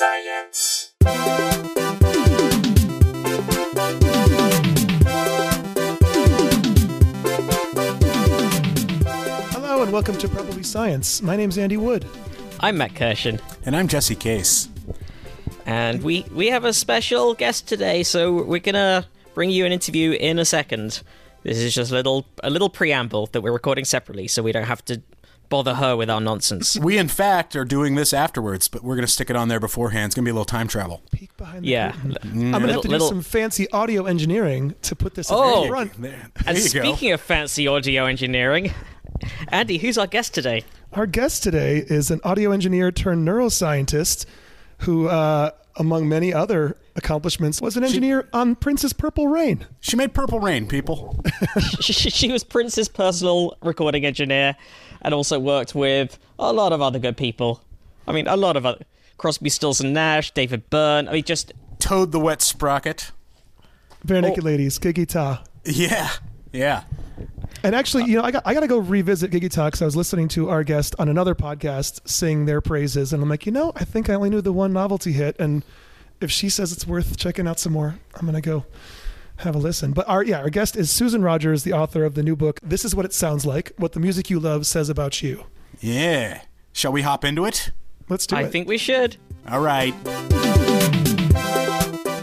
Science. Hello and welcome to Probably Science. My name's Andy Wood. I'm Matt Kirshen, And I'm Jesse Case. and we we have a special guest today, so we're gonna bring you an interview in a second. This is just a little a little preamble that we're recording separately, so we don't have to bother her with our nonsense. We, in fact, are doing this afterwards, but we're going to stick it on there beforehand. It's going to be a little time travel. Peek behind the Yeah. curtain. I'm gonna have Little- to do little- some fancy audio engineering to put this Oh. at the front. There, And there you go. speaking of fancy audio engineering, Andy, who's our guest today? Our guest today is an audio engineer turned neuroscientist who, uh, among many other accomplishments, was an engineer on Prince's Purple Rain. She made Purple Rain, people. she, she was Prince's personal recording engineer, and also worked with a lot of other good people. I mean, a lot of other Crosby, Stills and Nash, David Byrne. I mean, just Toad the Wet Sprocket. Barenaked Oh. Ladies, Geggy Tah. Yeah. Yeah. And actually, you know, I got I got to go revisit Geggy Tah because I was listening to our guest on another podcast sing their praises, and I'm like, you know, I think I only knew the one novelty hit, and if she says it's worth checking out some more, I'm gonna go have a listen. But our yeah, our guest is Susan Rogers, the author of the new book. This is what it sounds like. What the music you love says about you. Yeah. Shall we hop into it? Let's do I it. I think we should. All right.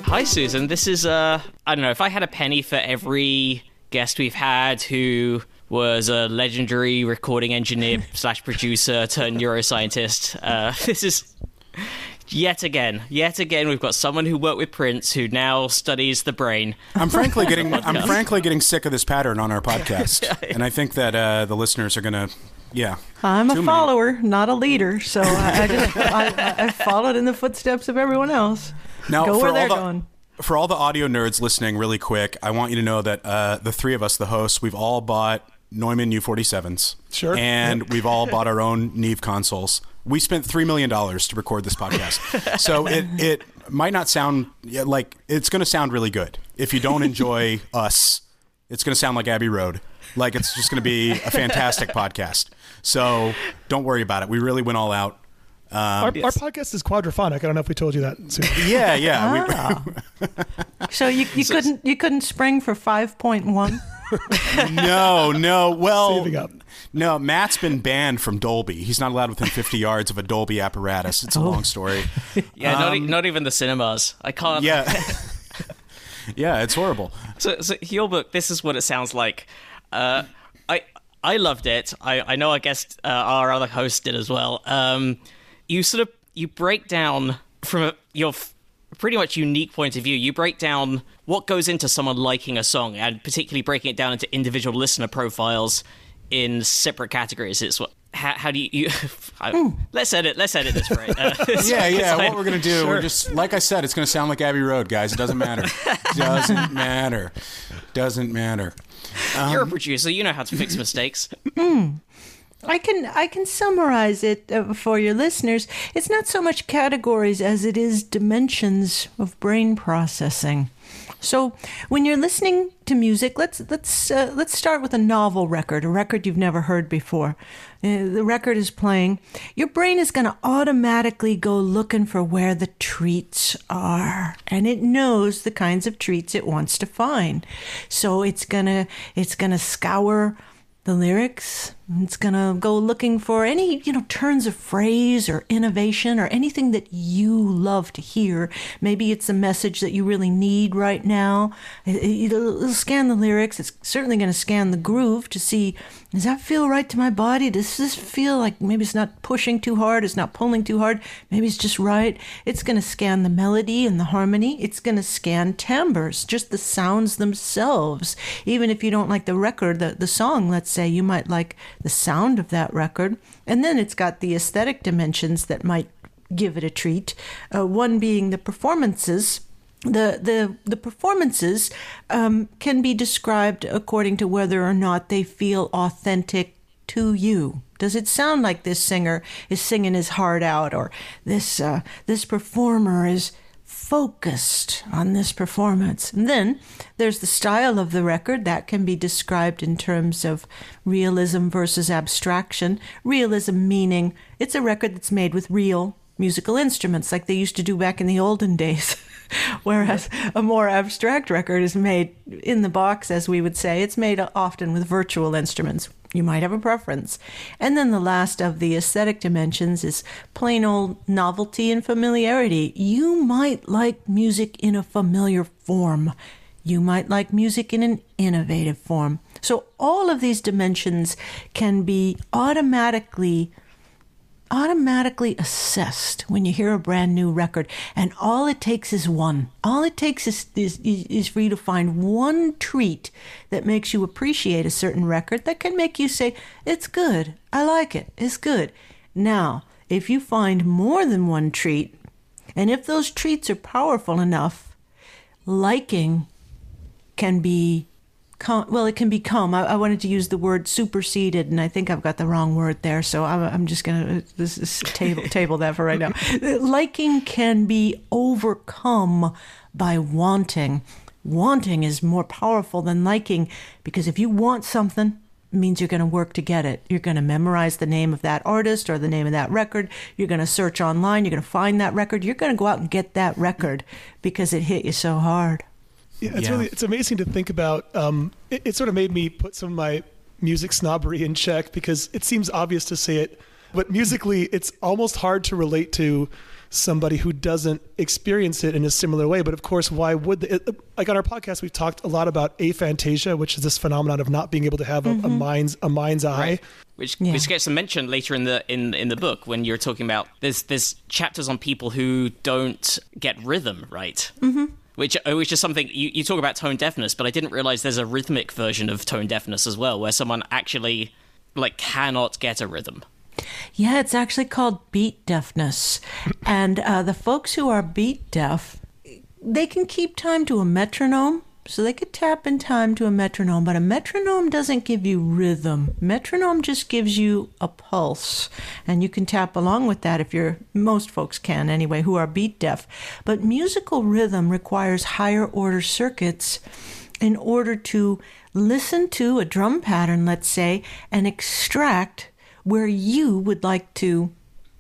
Hi, Susan. This is uh, I don't know if I had a penny for every guest we've had who was a legendary recording engineer slash producer turned neuroscientist. Uh, this is yet again, yet again, we've got someone who worked with Prince who now studies the brain. I'm frankly getting I'm frankly getting sick of this pattern on our podcast, and I think that uh, the listeners are gonna, yeah. I'm Too a many. follower, not a leader, so I, I just I, I followed in the footsteps of everyone else. Now, Go for where all they're the, going. For all the audio nerds listening, really quick, I want you to know that uh, the three of us, the hosts, we've all bought Neumann U47s. Sure. And we've all bought our own Neve consoles. We spent three million dollars to record this podcast, so it it might not sound like it's going to sound really good. If you don't enjoy us, it's going to sound like Abbey Road. Like it's just going to be a fantastic podcast. So don't worry about it. We really went all out. Our, our podcast is quadraphonic. I don't know if we told you that. Susan. Yeah, yeah. we- Ah. So you, you couldn't you couldn't spring for five point one. No, no. Well, up. no. Matt's been banned from Dolby. He's not allowed within 50 yards of a Dolby apparatus. It's a long story. Yeah, not, e- not even the cinemas. I can't. Yeah, yeah. It's horrible. So, so your book, this is what it sounds like. Uh, I I loved it. I, I know. I guess uh, our other host did as well. Um, you sort of you break down from a, your f- pretty much unique point of view. You break down what goes into someone liking a song, and particularly breaking it down into individual listener profiles in separate categories. It's what. How, how do you? you I, hmm. Let's edit. Let's edit this right. Uh, Yeah, yeah. I- What we're gonna do? We're just like I said. It's gonna sound like Abbey Road, guys. It doesn't matter. doesn't matter. Doesn't matter. You're a um, producer. You know how to fix mistakes. Hmm. I can I can summarize it uh, for your listeners. It's not so much categories as it is dimensions of brain processing. So when you're listening to music, let's let's uh, let's start with a novel record, a record you've never heard before. Uh, the record is playing. Your brain is going to automatically go looking for where the treats are, and it knows the kinds of treats it wants to find. So it's gonna it's gonna scour the lyrics. It's gonna go looking for any, you know, turns of phrase or innovation or anything that you love to hear. Maybe it's a message that you really need right now. It- it- It'll, scan the lyrics. It's certainly gonna scan the groove to see, does that feel right to my body? Does this feel like maybe it's not pushing too hard? It's not pulling too hard? Maybe it's just right. It's gonna scan the melody and the harmony. It's gonna scan timbres, just the sounds themselves. Even if you don't like the record, the, the song, let's say, you might like the sound of that record. And then it's got the aesthetic dimensions that might give it a treat. Uh, one being the performances. The, the the performances um, can be described according to whether or not they feel authentic to you. Does it sound like this singer is singing his heart out, or this uh, this performer is focused on this performance. And then there's the style of the record that can be described in terms of realism versus abstraction. Realism meaning it's a record that's made with real musical instruments like they used to do back in the olden days. Whereas a more abstract record is made in the box, as we would say, it's made often with virtual instruments. You might have a preference. And then the last of the aesthetic dimensions is plain old novelty and familiarity. You might like music in a familiar form. You might like music in an innovative form. So all of these dimensions can be automatically automatically assessed when you hear a brand new record and all it takes is one. All it takes is, is, is for you to find one treat that makes you appreciate a certain record that can make you say it's good. I like it. It's good. Now if you find more than one treat and if those treats are powerful enough liking can be well, it can become. I, I, wanted to use the word superseded, and I think I've got the wrong word there. So I'm, I'm just gonna this is table table that for right now. Liking can be overcome by wanting. Wanting is more powerful than liking because if you want something, it means you're going to work to get it. You're going to memorize the name of that artist or the name of that record. You're going to search online. You're going to find that record. You're going to go out and get that record because it hit you so hard. Yeah, it's yeah. really it's amazing to think about. Um, it, it sort of made me put some of my music snobbery in check because it seems obvious to say it, but musically, it's almost hard to relate to somebody who doesn't experience it in a similar way. But of course, why would they? Like on our podcast, we've talked a lot about aphantasia, which is this phenomenon of not being able to have a, mm-hmm. a mind's a mind's eye. Right. Which, yeah. which gets mentioned later in the in in the book when you're talking about there's there's chapters on people who don't get rhythm right. Mm-hmm which uh, which is something you, you talk about tone deafness, but I didn't realize there's a rhythmic version of tone deafness as well, where someone actually like cannot get a rhythm. Yeah, it's actually called beat deafness, and uh, the folks who are beat deaf, they can keep time to a metronome, so they could tap in time to a metronome, but a metronome doesn't give you rhythm. Metronome just gives you a pulse, and you can tap along with that if you're, most folks can anyway, who are beat deaf. But musical rhythm requires higher order circuits in order to listen to a drum pattern, let's say, and extract where you would like to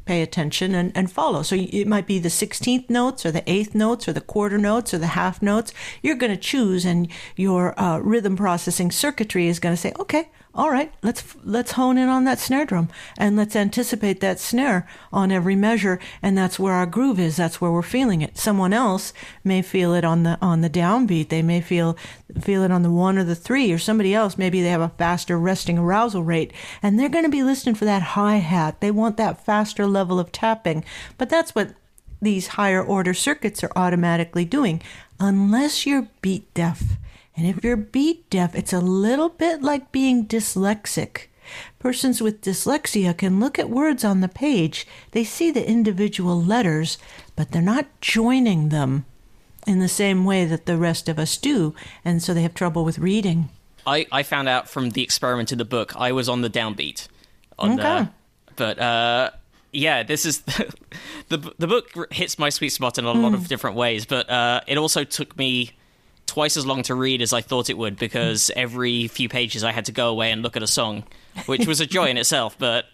pay attention and, and follow. So it might be the 16th notes or the 8th notes or the quarter notes or the half notes. You're going to choose, and your uh, rhythm processing circuitry is going to say, okay, all right, let's let's hone in on that snare drum and let's anticipate that snare on every measure, and that's where our groove is. That's where we're feeling it. Someone else may feel it on the on the downbeat. They may feel feel it on the one or the three, or somebody else maybe they have a faster resting arousal rate, and they're going to be listening for that hi hat. They want that faster level of tapping, but that's what these higher order circuits are automatically doing, unless you're beat deaf and if you're beat deaf, it's a little bit like being dyslexic. Persons with dyslexia can look at words on the page. They see the individual letters, but they're not joining them in the same way that the rest of us do, and so they have trouble with reading. I, I found out from the experiment in the book, I was on the downbeat. On okay. The, but uh, yeah, this is the, the, the book hits my sweet spot in a lot mm. of different ways, but uh, it also took me twice as long to read as I thought it would because every few pages I had to go away and look at a song, which was a joy in itself. But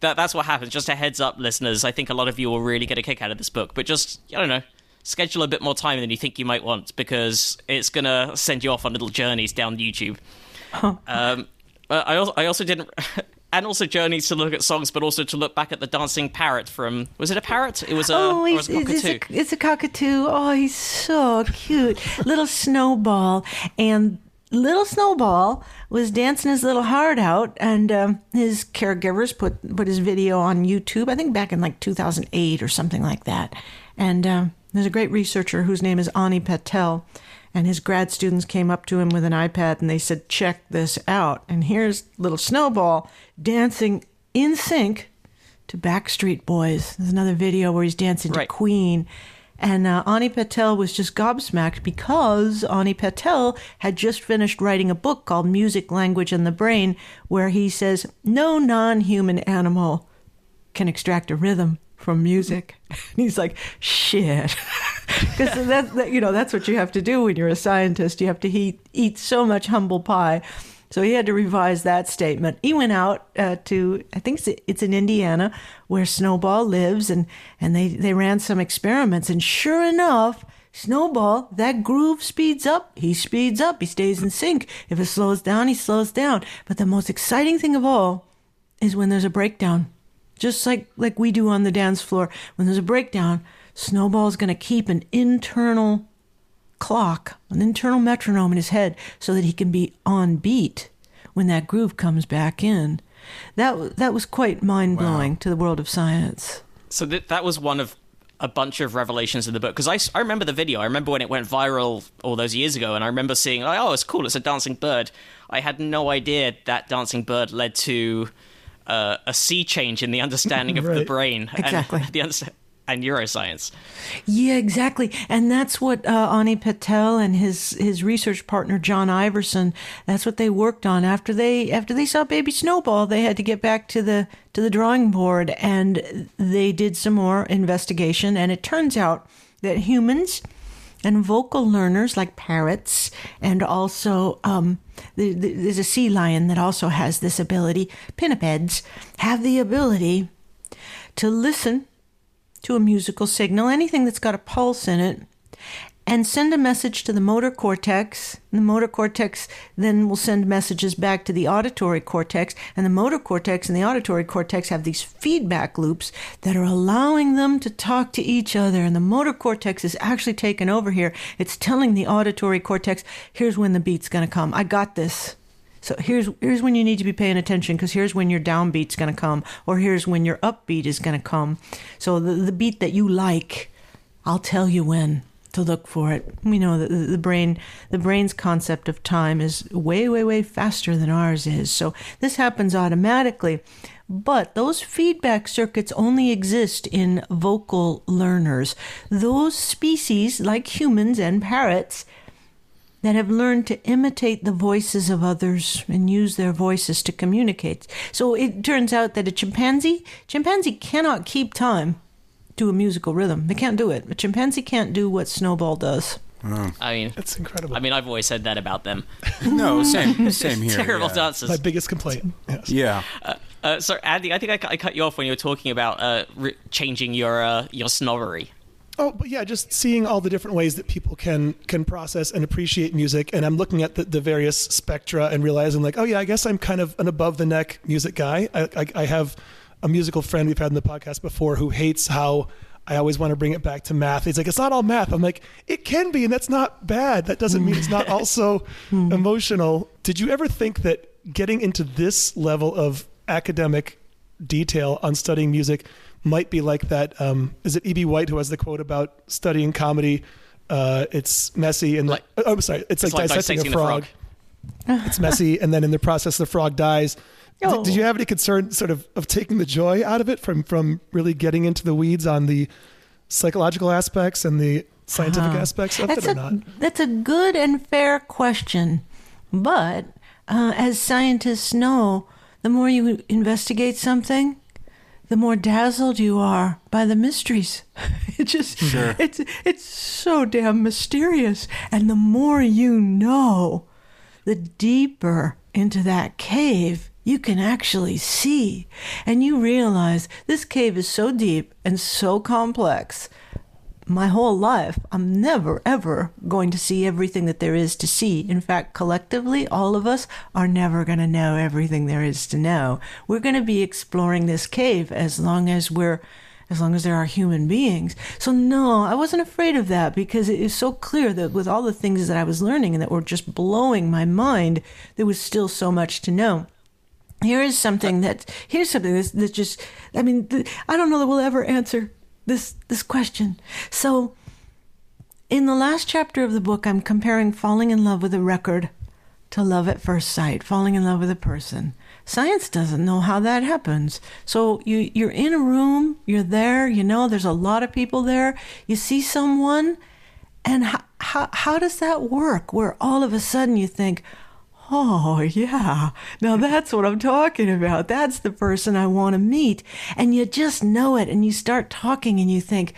that that's what happens. Just a heads up, listeners. I think a lot of you will really get a kick out of this book. But just I don't know, schedule a bit more time than you think you might want because it's gonna send you off on little journeys down YouTube. Um, I also I also didn't. and also journeys to look at songs, but also to look back at the dancing parrot from was it a parrot? It was a, oh, was a cockatoo. It's a, it's a cockatoo. Oh, he's so cute, little snowball, and little snowball was dancing his little heart out, and um, his caregivers put put his video on YouTube. I think back in like 2008 or something like that. And um, there's a great researcher whose name is Ani Patel and his grad students came up to him with an iPad and they said, Check this out. And here's little Snowball dancing in sync to Backstreet Boys. There's another video where he's dancing right. to Queen. And uh, Ani Patel was just gobsmacked because Ani Patel had just finished writing a book called Music, Language, and the Brain, where he says no non human animal can extract a rhythm from music. And he's like, shit. Because that, that, you know, that's what you have to do when you're a scientist. You have to eat, eat so much humble pie So he had to revise that statement. He went out uh, to, I think it's, it's in Indiana, where Snowball lives, and, and they, they ran some experiments. And sure enough, Snowball, that groove speeds up. He speeds up. He stays in sync. If it slows down, he slows down. But the most exciting thing of all is when there's a breakdown. Just like, like we do on the dance floor. When there's a breakdown, Snowball's going to keep an internal clock, an internal metronome in his head so that he can be on beat when that groove comes back in. That, that was quite mind blowing wow. to the world of science. So th- that was one of a bunch of revelations in the book because I, I remember the video. I remember when it went viral all those years ago, and I remember seeing, like, oh, it's cool, it's a dancing bird. I had no idea that dancing bird led to uh, a sea change in the understanding of right. the brain. Exactly. And the understanding and neuroscience. Yeah, exactly. And that's what uh, Ani Patel and his his research partner John Iversen. That's what they worked on after they after they saw Baby Snowball. They had to get back to the to the drawing board, and they did some more investigation. And it turns out that humans and vocal learners like parrots and also um, there's a sea lion that also has this ability. Pinnipeds have the ability to listen to a musical signal, anything that's got a pulse in it, and send a message to the motor cortex. The motor cortex then will send messages back to the auditory cortex, and the motor cortex and the auditory cortex have these feedback loops that are allowing them to talk to each other. And the motor cortex is actually taken over here. It's telling the auditory cortex, here's when the beat's going to come. I got this. So here's here's when you need to be paying attention because here's when your downbeat's going to come, or here's when your upbeat is going to come. So the the beat that you like, I'll tell you when to look for it. We know that the brain the brain's concept of time is way way way faster than ours is. So this happens automatically. But those feedback circuits only exist in vocal learners. Those species, like humans and parrots, that have learned to imitate the voices of others and use their voices to communicate. So it turns out that a chimpanzee, chimpanzee cannot keep time to a musical rhythm. They can't do it. A chimpanzee can't do what Snowball does. Oh. I mean, that's incredible. I mean, I've always said that about them. no, same, same here. Terrible yeah. dancers. My biggest complaint. Yes. Yeah. Uh, uh, so, Andy, I think I, I, cut you off when you were talking about uh, re- changing your uh, your snobbery. Oh, but yeah, just seeing all the different ways that people can can process and appreciate music, and I'm looking at the, the various spectra and realizing like, oh yeah, I guess I'm kind of an above the neck music guy. I, I, I have a musical friend we've had in the podcast before who hates how I always want to bring it back to math. He's like, it's not all math. I'm like, it can be, and that's not bad. That doesn't mean it's not also emotional. Did you ever think that getting into this level of academic detail on studying music might be like that. Um, is it E.B. White who has the quote about studying comedy? Uh, it's messy and like, oh, I'm sorry, it's, it's like, like dissecting, dissecting, a frog. frog. it's messy, and then in the process, the frog dies. Oh. Did, did, you have any concern, sort of, of taking the joy out of it from from really getting into the weeds on the psychological aspects and the scientific aspects of it, or a, not? That's a good and fair question, but uh, as scientists know, the more you investigate something, the more dazzled you are by the mysteries. it just sure. it's it's so damn mysterious. And the more you know, the deeper into that cave you can actually see. And you realize this cave is so deep and so complex my whole life, I'm never, ever going to see everything that there is to see. In fact, collectively, all of us are never going to know everything there is to know. We're going to be exploring this cave as long as we're as long as there are human beings. So no, I wasn't afraid of that because it is so clear that with all the things that I was learning and that were just blowing my mind, there was still so much to know. Here is something that here's something that's, that's just I mean I don't know that we'll ever answer this this question. So in the last chapter of the book I'm comparing falling in love with a record to love at first sight, falling in love with a person. Science doesn't know how that happens. So you you're in a room, you're there, you know there's a lot of people there, you see someone and how, how, how does that work where all of a sudden you think, Oh, yeah. Now that's what I'm talking about. That's the person I want to meet. And you just know it. And you start talking and you think,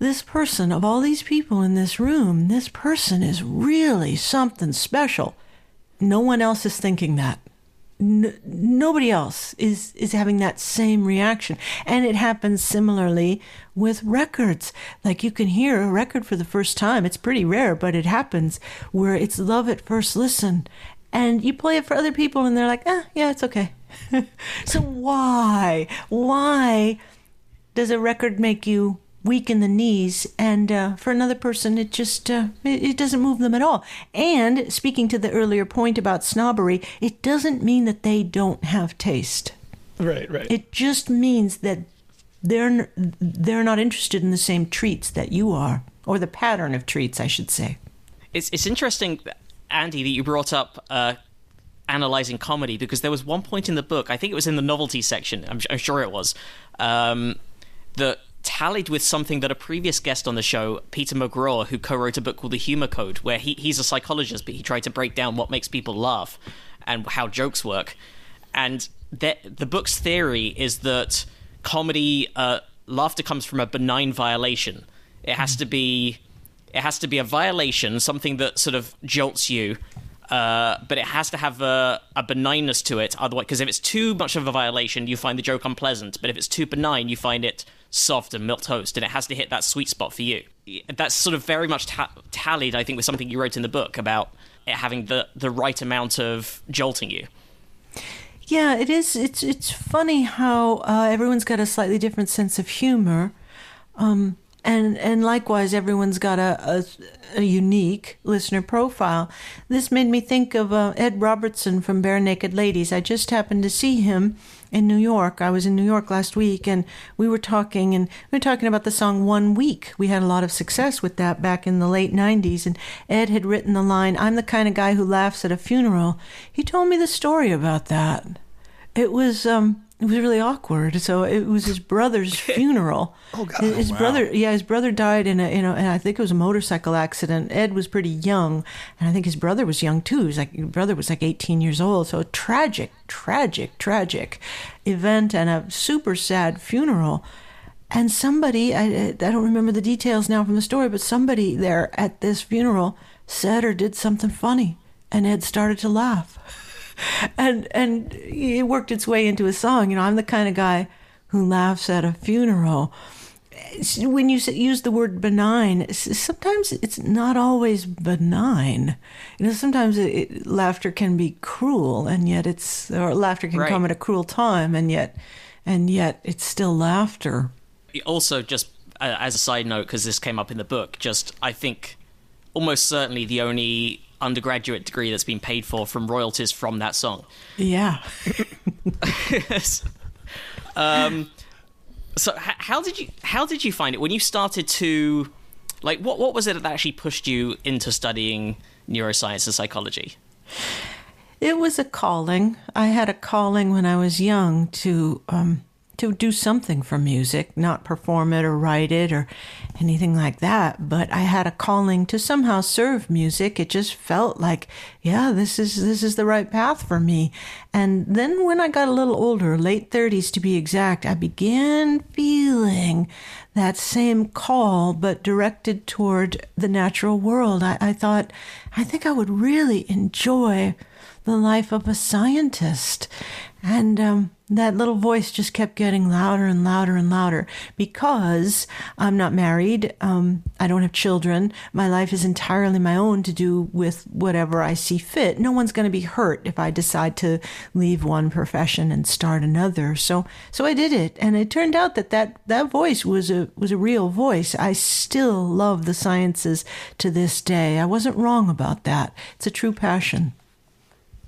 this person, of all these people in this room, this person is really something special. no one else is thinking that. N- nobody else is is having that same reaction. And it happens similarly with records. Like you can hear a record for the first time. It's pretty rare but it happens where it's love at first listen. And you play it for other people and they're like ah yeah it's okay. So why? Why does a record make you weak in the knees and uh, for another person it just uh, it, it, doesn't move them at all. And speaking to the earlier point about snobbery it doesn't mean that they don't have taste. Right right. It just means that they're they're not interested in the same treats that you are or the pattern of treats i should say. It's it's interesting andy that you brought up uh, analyzing comedy because there was one point in the book i think it was in the novelty section i'm, I'm sure it was um, that tallied with something that a previous guest on the show, Peter McGraw, who co-wrote a book called The Humor Code, where he, he's a psychologist, but he tried to break down what makes people laugh and how jokes work. And the, the book's theory is that comedy, uh, laughter comes from a benign violation. It has to be, it has to be a violation, something that sort of jolts you, uh, but it has to have a, a benignness to it. Otherwise, because if it's too much of a violation, you find the joke unpleasant. But if it's too benign, you find it soft and milk toast, and it has to hit that sweet spot for you. That's sort of very much ta- tallied, I think, with something you wrote in the book about it having the the right amount of jolting you. Yeah, it is. It's it's funny how uh, everyone's got a slightly different sense of humor. Um, and and likewise everyone's got a, a, a, unique listener profile this made me think of uh, ed robertson from barenaked ladies i just happened to see him in new york. I was in new york last week and we were talking and we were talking about the song one week. We had a lot of success with that back in the late 90s and ed had written the line i'm the kind of guy who laughs at a funeral. He told me the story about that. It was um, it was really awkward. So it was his brother's funeral. oh God! His, oh, wow. brother, yeah, his brother died in a, you know, and I think it was a motorcycle accident. Ed was pretty young, and I think his brother was young too. He was like, his brother was like 18 years old. So a tragic, tragic, tragic event and a super sad funeral. And somebody, I, I don't remember the details now from the story, but somebody there at this funeral said or did something funny, and Ed started to laugh and and it worked its way into a song. You know, I'm the kind of guy who laughs at a funeral. When you use the word benign, sometimes it's not always benign. You know, sometimes it, laughter can be cruel, and yet it's or laughter can right. come at a cruel time, and yet and yet it's still laughter. Also, just uh, as a side note, because this came up in the book, just I think almost certainly the only undergraduate degree that's been paid for from royalties from that song. Yeah. um, so how did you how did you find it when you started to like what what was it that actually pushed you into studying neuroscience and psychology? It was a calling. I had a calling when I was young to um, to do something for music, not perform it or write it or anything like that. But I had a calling to somehow serve music. It just felt like, yeah, this is this is the right path for me. And then when I got a little older, late thirties to be exact, I began feeling that same call, but directed toward the natural world. I, I thought, I think I would really enjoy the life of a scientist. And um, that little voice just kept getting louder and louder and louder because I'm not married. Um, I don't have children. My life is entirely my own to do with whatever I see fit. No one's going to be hurt if I decide to leave one profession and start another. So, so I did it, and it turned out that that, that voice was a was a real voice. I still love the sciences to this day. I wasn't wrong about that. It's a true passion.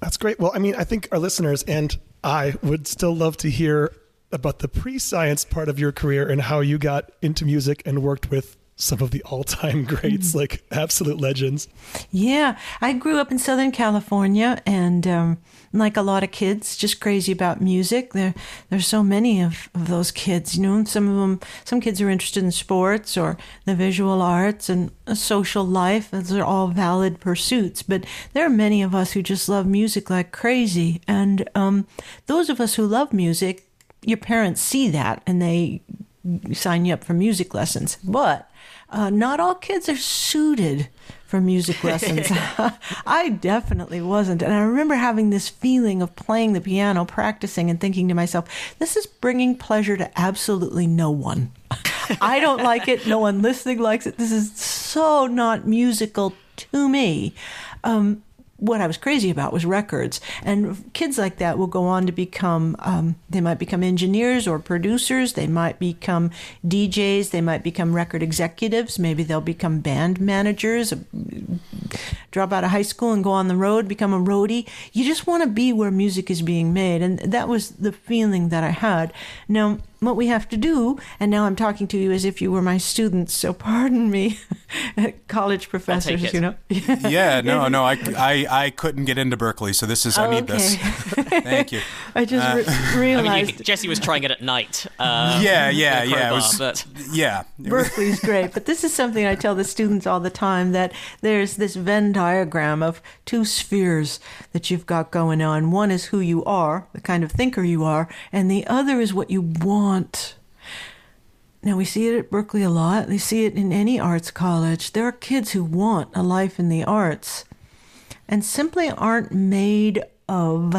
That's great. Well, I mean, I think our listeners and I would still love to hear about the pre science part of your career and how you got into music and worked with some of the all time greats, mm-hmm. like absolute legends. Yeah, I grew up in Southern California and, um, like a lot of kids, just crazy about music. There, there's so many of, of those kids. You know, some of them, some kids are interested in sports or the visual arts and a social life. Those are all valid pursuits. But there are many of us who just love music like crazy. And um, those of us who love music, your parents see that and they sign you up for music lessons. But uh, not all kids are suited for music lessons. I definitely wasn't. And I remember having this feeling of playing the piano, practicing, and thinking to myself, this is bringing pleasure to absolutely no one. I don't like it. No one listening likes it. This is so not musical to me. Um, what I was crazy about was records. And kids like that will go on to become, um, they might become engineers or producers. They might become DJs. They might become record executives. Maybe they'll become band managers, drop out of high school and go on the road, become a roadie. You just want to be where music is being made. And that was the feeling that I had. Now, what we have to do, and now I'm talking to you as if you were my students, so pardon me, college professors, you know. Yeah, no, no, I, I, I couldn't get into Berklee, so this is, I Oh, need this. Thank you. I just re- I mean, realized you, Jesse was trying it at night. Um, Yeah, yeah, with a yeah. It was, but- yeah. Berklee's great, but this is something I tell the students all the time that there's this Venn diagram of two spheres that you've got going on. One is who you are, the kind of thinker you are, and the other is what you want. Now, we see it at Berklee a lot. We see it in any arts college. There are kids who want a life in the arts and simply aren't made of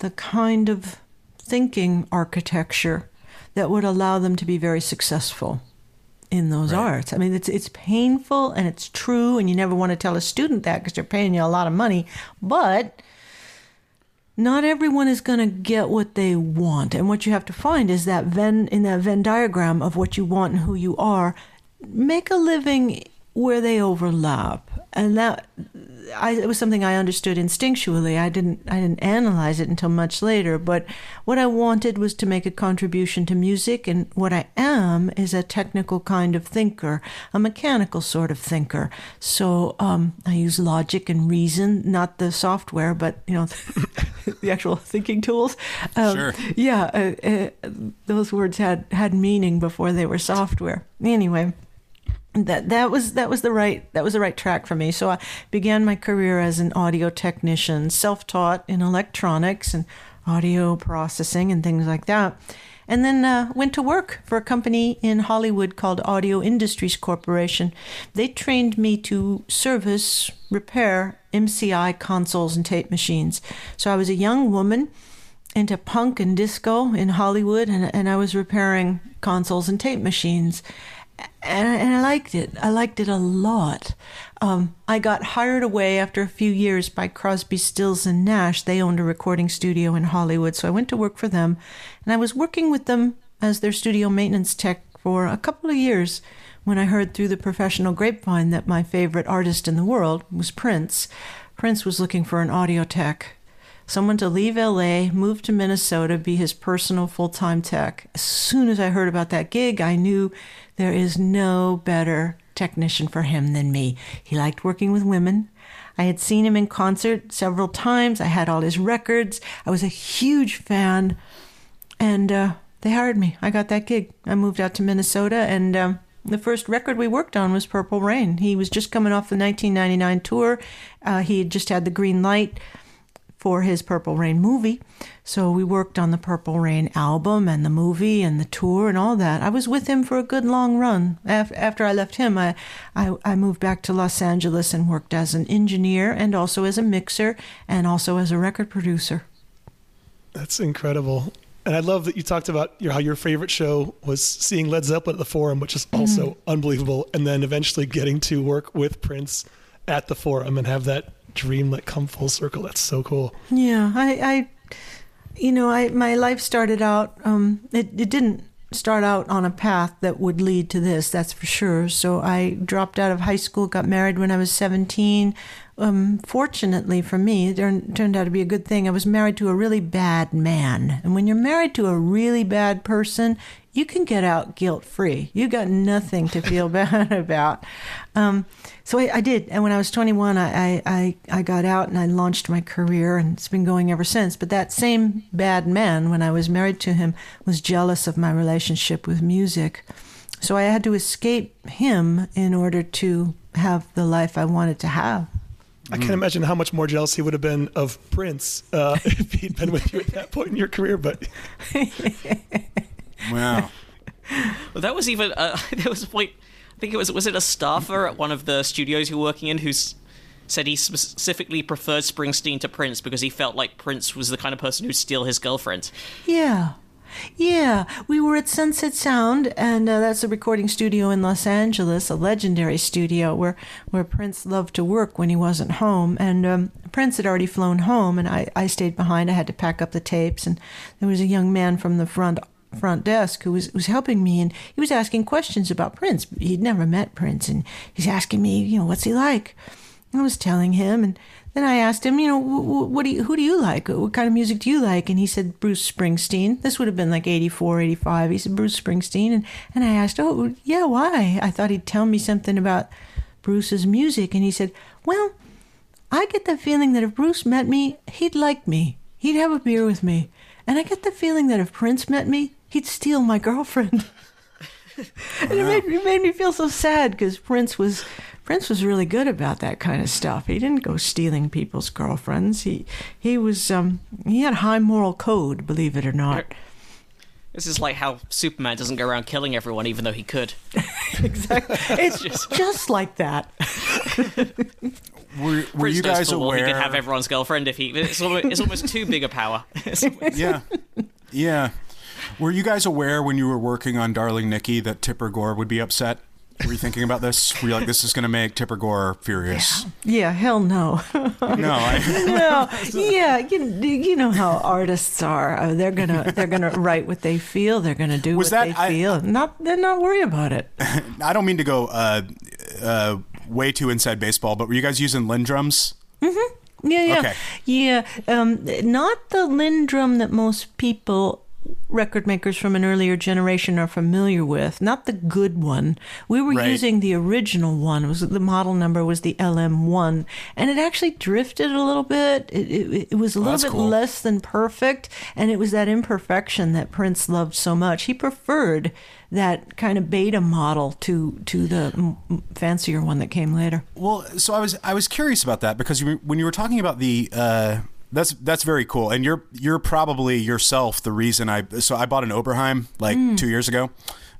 the kind of thinking architecture that would allow them to be very successful in those Right. arts. I mean, it's it's painful and it's true, and you never want to tell a student that because they're paying you a lot of money. But not everyone is going to get what they want, and what you have to find is that Venn in that Venn diagram of what you want and who you are. Make a living where they overlap, and that I, it was something I understood instinctually. I didn't I didn't analyze it until much later. But what I wanted was to make a contribution to music, and what I am is a technical kind of thinker, a mechanical sort of thinker. So um, I use logic and reason, not the software, but you know the actual thinking tools. Um, Sure. Yeah, uh, uh, those words had had meaning before they were software. Anyway that that was that was the right that was the right track for me. So I began my career as an audio technician, self-taught in electronics and audio processing and things like that. And then uh, went to work for a company in Hollywood called Audio Industries Corporation. They trained me to service, repair MCI consoles and tape machines. So I was a young woman into punk and disco in Hollywood, and, and I was repairing consoles and tape machines. And, I- and I liked it. I liked it a lot. Um, I got hired away after a few years by Crosby, Stills and Nash. They owned a recording studio in Hollywood, so I went to work for them, and I was working with them as their studio maintenance tech for a couple of years. When I heard through the professional grapevine that my favorite artist in the world was Prince, Prince was looking for an audio tech someone to leave LA, move to Minnesota, be his personal full time tech. As soon as I heard about that gig, I knew there is no better technician for him than me. He liked working with women. I had seen him in concert several times. I had all his records. I was a huge fan. And uh, they hired me. I got that gig. I moved out to Minnesota, and um, the first record we worked on was Purple Rain. He was just coming off the 1999 tour. Uh, he had just had the green light for his Purple Rain movie. So we worked on the Purple Rain album and the movie and the tour and all that. I was with him for a good long run. After I left him, I, I, I moved back to Los Angeles and worked as an engineer and also as a mixer and also as a record producer. That's incredible. And I love that you talked about your, how your favorite show was seeing Led Zeppelin at the Forum, which is also Mm-hmm. unbelievable, and then eventually getting to work with Prince at the Forum and have that dream like come full circle. That's so cool. Yeah, I, I you know, I my life started out. Um, it it didn't start out on a path that would lead to this. That's for sure. So I dropped out of high school, got married when I was seventeen. Um, fortunately for me, it turned, turned out to be a good thing. I was married to a really bad man, and when you're married to a really bad person, you can get out guilt free. You got nothing to feel bad about. Um, so I, I did, and when I was 21, I, I I got out and I launched my career, and it's been going ever since. But that same bad man, when I was married to him, was jealous of my relationship with music. So I had to escape him in order to have the life I wanted to have. I can't imagine how much more jealous he would have been of Prince uh, if he'd been with you at that point in your career. But Wow. Well, that was even uh, there was a point. I think it was was it a staffer at one of the studios you're working in who's said he specifically preferred Springsteen to Prince because he felt like Prince was the kind of person who'd steal his girlfriend. Yeah. Yeah, we were at Sunset Sound, and uh, that's a recording studio in Los Angeles, a legendary studio where, where Prince loved to work when he wasn't home. And um, Prince had already flown home, and I, I stayed behind. I had to pack up the tapes, and there was a young man from the front front desk who was was helping me, and he was asking questions about Prince. He'd never met Prince, and he's asking me, you know, what's he like? I was telling him, and then I asked him, you know, what do you, who do you like? What kind of music do you like? And he said Bruce Springsteen. This would have been like 84, 85. He said Bruce Springsteen. And, and I asked, oh, yeah, why? I thought he'd tell me something about Bruce's music. And he said, well, I get the feeling that if Bruce met me, he'd like me. He'd have a beer with me. And I get the feeling that if Prince met me, he'd steal my girlfriend. and it made, it made me feel so sad because Prince was Prince was really good about that kind of stuff. He didn't go stealing people's girlfriends. He he was um, he had high moral code, believe it or not. This is like how Superman doesn't go around killing everyone, even though he could. exactly. It's just, just like that. were, were you guys aware? He could have everyone's girlfriend if he. It's almost, it's almost too big a power. yeah, yeah. Were you guys aware when you were working on Darling Nikki that Tipper Gore would be upset? Were you thinking about this? Were you like, this is going to make Tipper Gore furious? Yeah, hell no. no, I, no, yeah, you, you know how artists are. Uh, they're gonna they're gonna write what they feel. They're gonna do Was what that, they feel. not they're not worry about it. I don't mean to go uh, uh, way too inside baseball, but were you guys using LinnDrums? Mm-hmm. Yeah, yeah, okay. yeah. Um, not the LinnDrum that most people record makers from an earlier generation are familiar with, not the good one. We were right. using the original one. It was the model number was the LM1, and it actually drifted a little bit. It, it, it was a little bit cool. less than perfect, and it was that imperfection that Prince loved so much. He preferred that kind of beta model to to the fancier one that came later. Well, so I was I was curious about that because you, when you were talking about the uh, that's that's very cool, and you're you're probably yourself the reason I. So I bought an Oberheim like mm. two years ago.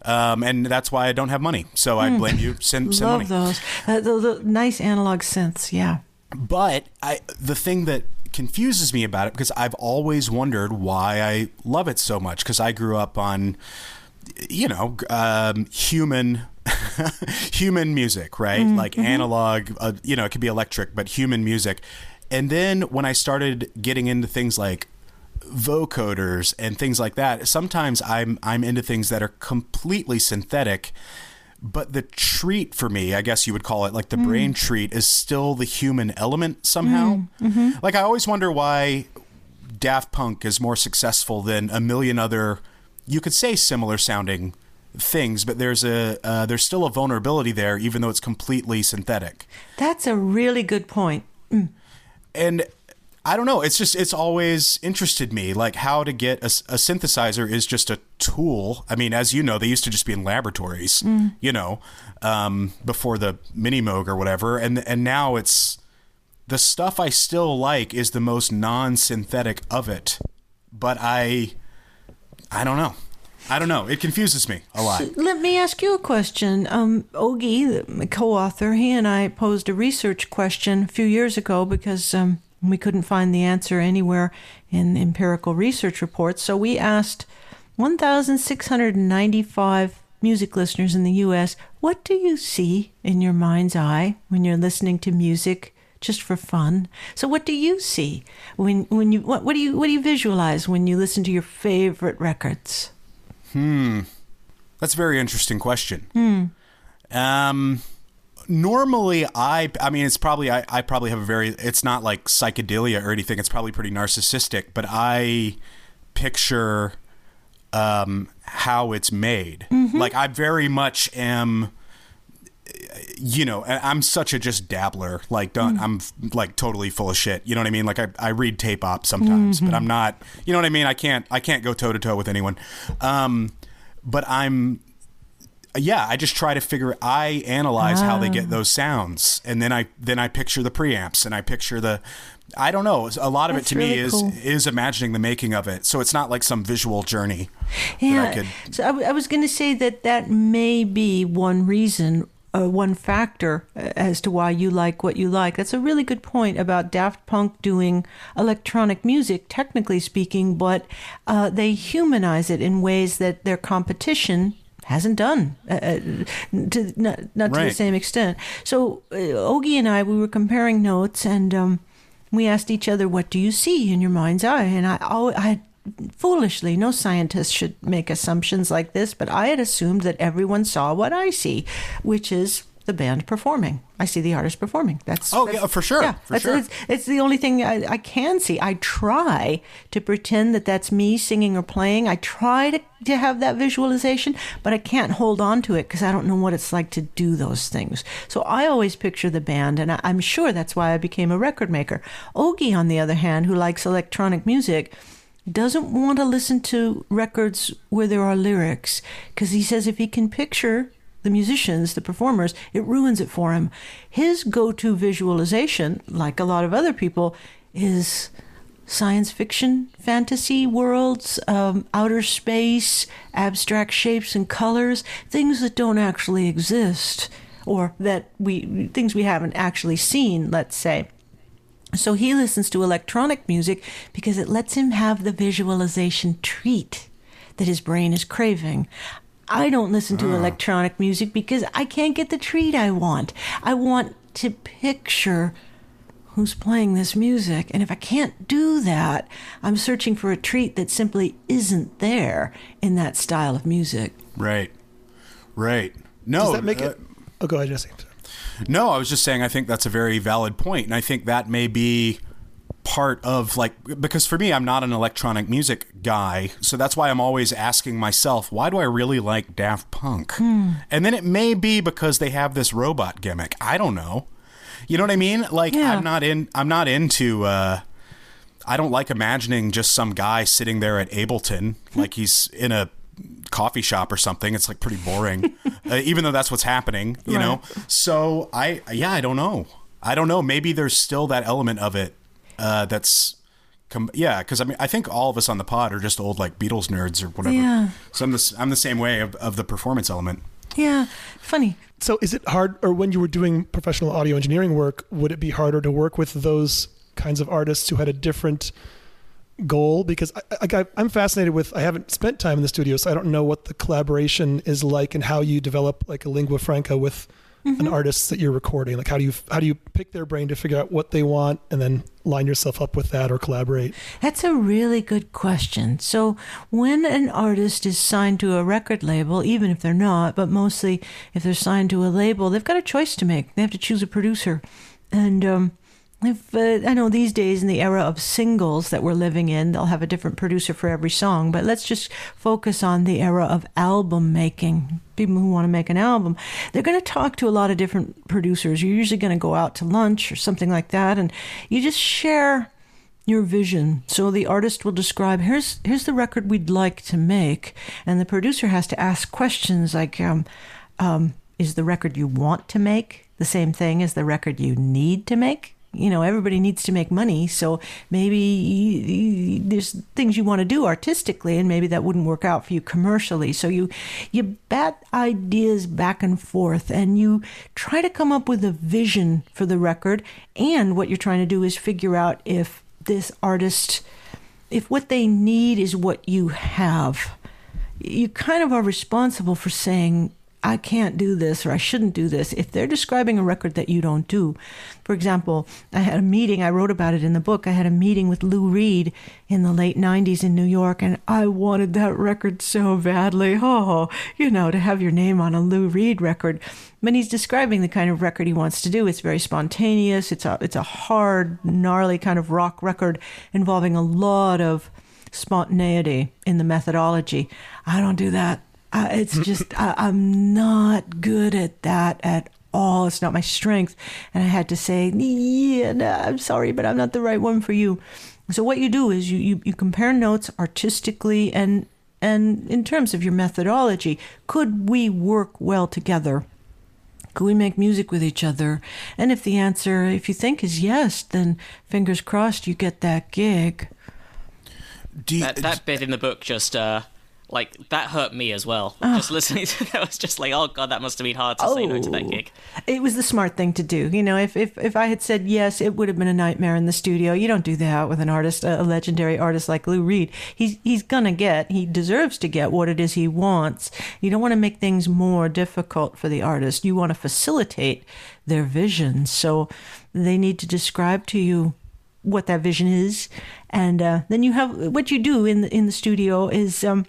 Um, and that's why I don't have money. So I mm. blame you. Send, send Love money. those. Uh, the, the nice analog synths. Yeah. But I, the thing that confuses me about it because I've always wondered why I love it so much because I grew up on, you know, um, human human music, right? Mm-hmm. Like analog, uh, you know, it could be electric, but human music. And then when I started getting into things like vocoders and things like that, sometimes I'm I'm into things that are completely synthetic. But the treat for me, I guess you would call it, like the mm. brain treat, is still the human element somehow. Mm. Mm-hmm. Like I always wonder why Daft Punk is more successful than a million other, you could say similar sounding things, but there's a uh, there's still a vulnerability there, even though it's completely synthetic. That's a really good point. Mm and I don't know. It's just it's always interested me like how to get a, a, synthesizer is just a tool. I mean, as you know, they used to just be in laboratories, mm. you know, um, before the Mini Moog or whatever, and and now it's the stuff I still like is the most non-synthetic of it, but I I don't know. I don't know. It confuses me a lot. Let me ask you a question. Um, Ogi, the co-author, he and I posed a research question a few years ago because um, we couldn't find the answer anywhere in empirical research reports. So we asked 1,695 music listeners in the U.S., what do you see in your mind's eye when you're listening to music just for fun? So what do you see when when you what, what do you what do you visualize when you listen to your favorite records? Hmm. That's a very interesting question. Hmm. Um, normally I I mean it's probably I, I probably have a very it's not like psychedelia or anything. It's probably pretty narcissistic, but I picture um, how it's made. Mm-hmm. Like I very much am you know, I'm such a just dabbler. Like, don't, mm. I'm like totally full of shit. You know what I mean? Like, I, I read tape op sometimes, mm-hmm. but I'm not. You know what I mean? I can't I can't go toe to toe with anyone. Um, but I'm yeah, I just try to figure. I analyze how they get ah. those sounds, and then I then I picture the preamps, and I picture the. I don't know. A lot of That's it to really me is cool. is imagining the making of it. So it's not like some visual journey. Yeah. I could... So I, w- I was going to say that that may be one reason uh, one factor uh, as to why you like what you like. That's a really good point about Daft Punk doing electronic music, technically speaking, but uh, they humanize it in ways that their competition hasn't done uh, uh to not, not to the same extent. So uh, Ogi and I, we were comparing notes, and um, we asked each other, "What do you see in your mind's eye?" And I, al- I foolishly, no scientist should make assumptions like this, but I had assumed that everyone saw what I see, which is the band performing. I see the artist performing. That's Oh, that's- yeah, for sure, Yeah, for sure. It's, it's the only thing I, I can see. I try to pretend that that's me singing or playing. I try to, to have that visualization, but I can't hold on to it because I don't know what it's like to do those things. So I always picture the band, and I, I'm sure that's why I became a record maker. Ogi, on the other hand, who likes electronic music, doesn't want to listen to records where there are lyrics because he says if he can picture the musicians, the performers, it ruins it for him. His go to visualization, like a lot of other people, is science fiction, fantasy worlds, um, outer space, abstract shapes and colors, things that don't actually exist, or that we things we haven't actually seen, let's say. So he listens to electronic music because it lets him have the visualization treat that his brain is craving. I don't listen to electronic music because I can't get the treat I want. I want to picture who's playing this music. And if I can't do that, I'm searching for a treat that simply isn't there in that style of music. Right. Right. No. Does that make uh, it? Oh, go ahead, Jesse. No, I was just saying I think that's a very valid point, and I think that may be part of like because for me I'm not an electronic music guy, so that's why I'm always asking myself, why do I really like Daft Punk? Hmm. And then it may be because they have this robot gimmick. I don't know. You know what I mean? Like Yeah. I'm not in I'm not into uh I don't like imagining just some guy sitting there at Ableton like he's in a coffee shop or something. It's like pretty boring, uh, even though that's what's happening, you know? So I, yeah, I don't know. I don't know. Maybe there's still that element of it uh, that's, com- yeah, because I mean, I think all of us on the pod are just old like Beatles nerds or whatever. Yeah. So I'm the, s- I'm the same way of, of the performance element. Yeah, funny. So, is it hard, or when you were doing professional audio engineering work, would it be harder to work with those kinds of artists who had a different goal? Because I, I, I'm fascinated with. I haven't spent time in the studio, so I don't know what the collaboration is like and how you develop like a lingua franca with an artist that you're recording. Like, how do you how do you pick their brain to figure out what they want and then line yourself up with that or collaborate? That's a really good question. So, when an artist is signed to a record label, even if they're not, but mostly if they're signed to a label, they've got a choice to make. They have to choose a producer. And um, if, uh, I know these days, in the era of singles that we're living in, they'll have a different producer for every song. But let's just focus on the era of album making. People who want to make an album, they're going to talk to a lot of different producers. You're usually going to go out to lunch or something like that, and you just share your vision. So the artist will describe here's here's the record we'd like to make, and the producer has to ask questions like, um, um, is the record you want to make the same thing as the record you need to make? You know, everybody needs to make money, so maybe you, you, there's things you want to do artistically, and maybe that wouldn't work out for you commercially. So you you bat ideas back and forth, and you try to come up with a vision for the record. And what you're trying to do is figure out if this artist, if what they need is what you have. You kind of are responsible for saying, I can't do this or I shouldn't do this if they're describing a record that you don't do. For example, I had a meeting, I wrote about it in the book. I had a meeting with Lou Reed in the late 90s in New York, and I wanted that record so badly. Oh, you know, to have your name on a Lou Reed record. But he's describing the kind of record he wants to do. It's very spontaneous, it's a, it's a hard, gnarly kind of rock record involving a lot of spontaneity in the methodology. I don't do that. Uh, it's just I, I'm not good at that at all. It's not my strength, and I had to say, yeah, no, I'm sorry, but I'm not the right one for you. So what you do is you you, you compare notes artistically and and in terms of your methodology. Could we work well together? Could we make music with each other? And if the answer, if you think is yes, then fingers crossed you get that gig. Do you, That, that bit in the book just uh, like that hurt me as well. Just listening to that was just like, oh god, that must have been hard to say no to that Oh. gig. It was the smart thing to do. You know, if, if, if I had said yes, it would have been a nightmare in the studio. You don't do that with an artist, a legendary artist like Lou Reed. He's, he's to get, he deserves to get what it is he wants. You don't want to make things more difficult for the artist. You want to facilitate their vision. So they need to describe to you what that vision is. And uh, then you have, what you do in the, in the studio is, um,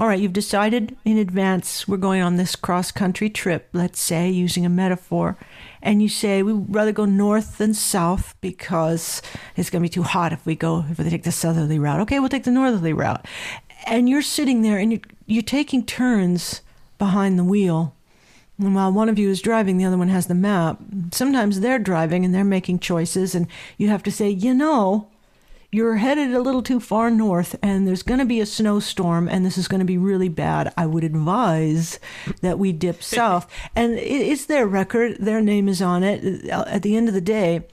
all right, you've decided in advance we're going on this cross country trip, let's say, using a metaphor, and you say we'd rather go north than south because it's going to be too hot if we go, if we take the southerly route. Okay, we'll take the northerly route. And you're sitting there and you're, you're taking turns behind the wheel. And while one of you is driving, the other one has the map. Sometimes they're driving and they're making choices, and you have to say, you know, you're headed a little too far north and there's going to be a snowstorm and this is going to be really bad. I would advise that we dip south. And it's their record, their name is on it. At the end of the day,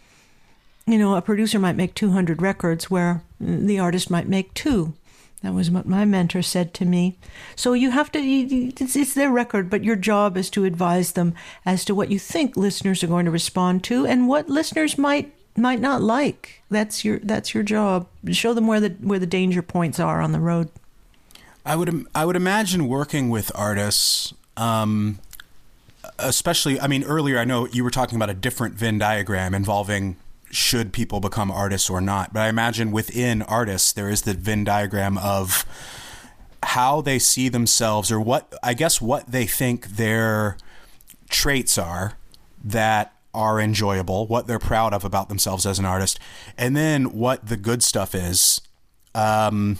you know, a producer might make 200 records where the artist might make two. That was what my mentor said to me. So you have to, you- you- it's, it's their record, but your job is to advise them as to what you think listeners are going to respond to and what listeners might might not like. That's your that's your job. Show them where the where the danger points are on the road. I would I would imagine working with artists, um, especially. I mean, earlier I know you were talking about a different Venn diagram involving should people become artists or not. But I imagine within artists there is the Venn diagram of how they see themselves, or what I guess what they think their traits are that are enjoyable, what they're proud of about themselves as an artist, and then what the good stuff is. Um,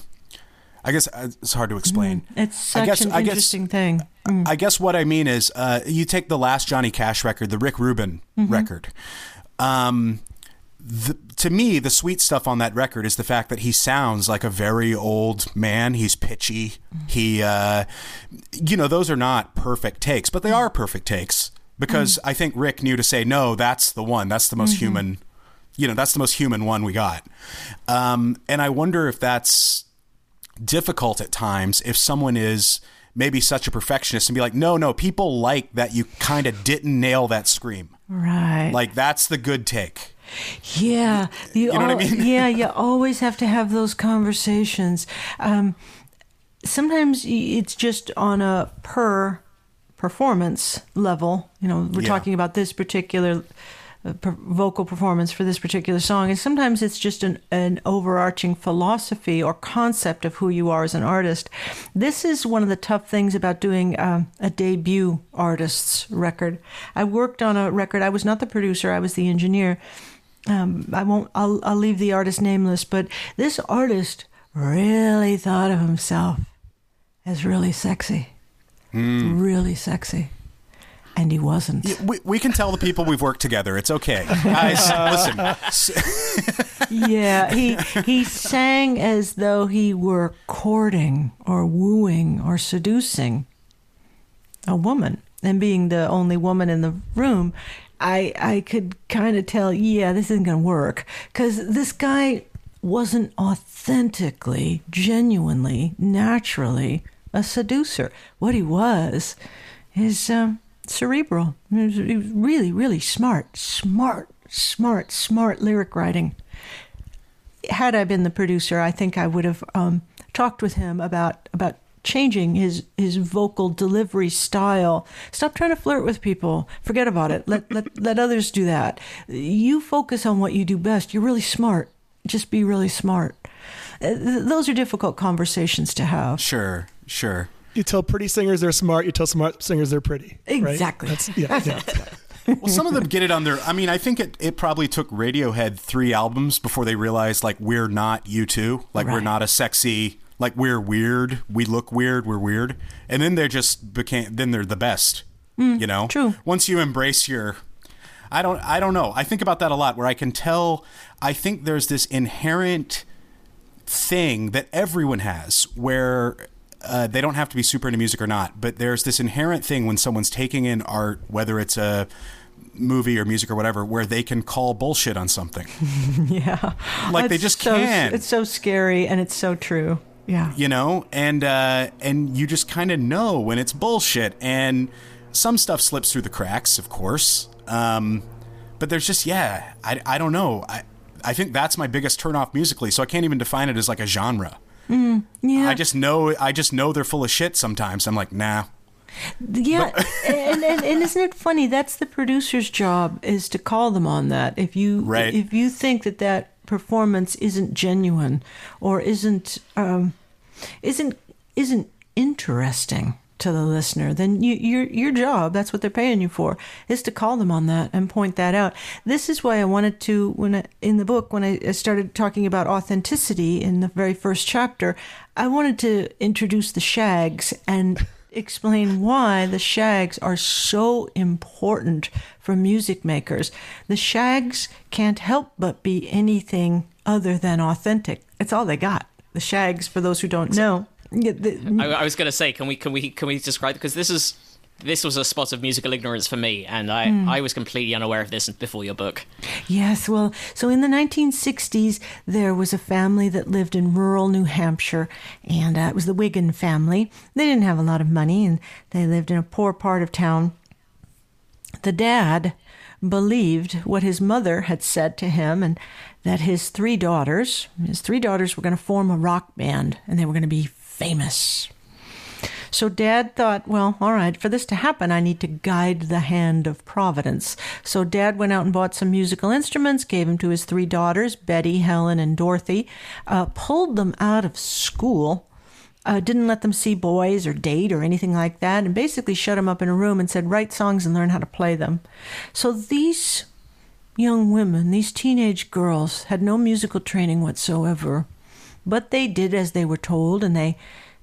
I guess uh, it's hard to explain. It's such I guess, an I guess, interesting thing. I guess what I mean is, uh, you take the last Johnny Cash record, the Rick Rubin record. Um, the, to me, the sweet stuff on that record is the fact that he sounds like a very old man. He's pitchy. He, uh, you know, those are not perfect takes, but they are perfect takes because I think Rick knew to say, no, that's the one. That's the most human, you know, that's the most human one we got. Um, and I wonder if that's difficult at times if someone is maybe such a perfectionist and be like, no, no, people like that you kind of didn't nail that scream. Right. Like that's the good take. Yeah, you, know what I mean? yeah, you always have to have those conversations. Um, sometimes it's just on a per performance level. You know, we're Yeah. talking about this particular uh, per- vocal performance for this particular song, and sometimes it's just an, an overarching philosophy or concept of who you are as an artist. This is one of the tough things about doing um, a debut artist's record. I worked on a record. I was not the producer. I was the engineer um, I won't. I'll, I'll leave the artist nameless, but this artist really thought of himself as really sexy, Hmm. really sexy, and he wasn't. We, we can tell the people we've worked together. It's okay. Guys, listen. yeah, he he sang as though he were courting or wooing or seducing a woman, and being the only woman in the room. I I could kind of tell, yeah, this isn't going to work because this guy wasn't authentically, genuinely, naturally a seducer. What he was is um, cerebral. He was, really, really smart, smart, smart, smart lyric writing. Had I been the producer, I think I would have um, talked with him about about changing his his vocal delivery style. Stop trying to flirt with people. Forget about it. Let let let others do that. You focus on what you do best. You're really smart. Just be really smart. Uh, Those are difficult conversations to have. Sure, sure. You tell pretty singers they're smart. You tell smart singers they're pretty. right? Exactly. That's, yeah, yeah. Well, some of them get it on their. I mean, I think it, it probably took Radiohead three albums before they realized like we're not U2. Like we're not a sexy. Like we're weird. We look weird. We're weird. And then they just became. Then they're the best. Mm, you know. true. Once you embrace your. I don't. I don't know. I think about that a lot. Where I can tell. I think there's this inherent thing that everyone has where uh, they don't have to be super into music or not, but there's this inherent thing when someone's taking in art, whether it's a movie or music or whatever, where they can call bullshit on something. Yeah. Like they just so, can. It's so scary and it's so true. Yeah. you know, and uh, and you just kind of know when it's bullshit, and some stuff slips through the cracks, of course. Um, but there's just yeah, I, I don't know. I I think that's my biggest turnoff musically, so I can't even define it as like a genre. Yeah. I just know I just know they're full of shit sometimes. I'm like, nah. Yeah, and, and and isn't it funny? That's the producer's job is to call them on that. If you Right. if you think that that performance isn't genuine or isn't um, isn't isn't interesting to the listener, then you, your your job that's what they're paying you for is to call them on that and point that out. This is why I wanted to when I, in the book when I I started talking about authenticity in the very first chapter, I wanted to introduce the Shags and explain why the shags are so important for music makers. The shags can't help but be anything other than authentic. It's all they got. The shags, for those who don't know, yeah, the- I, I was going to say, can we can we can we describe because this is this was a spot of musical ignorance for me, and I I was completely unaware of this before your book. Yes, well, so in the 1960s, there was a family that lived in rural New Hampshire, and uh, it was the Wiggin family. They didn't have a lot of money, and they lived in a poor part of town. The dad believed what his mother had said to him, and that his three daughters, his three daughters, were going to form a rock band, and they were going to be famous. So dad thought, well, all right, for this to happen, I need to guide the hand of Providence. So dad went out and bought some musical instruments, gave them to his three daughters, Betty, Helen, and Dorothy, uh, pulled them out of school, uh, didn't let them see boys or date or anything like that, and basically shut them up in a room and said, write songs and learn how to play them. So these young women, these teenage girls, had no musical training whatsoever, but they did as they were told, and they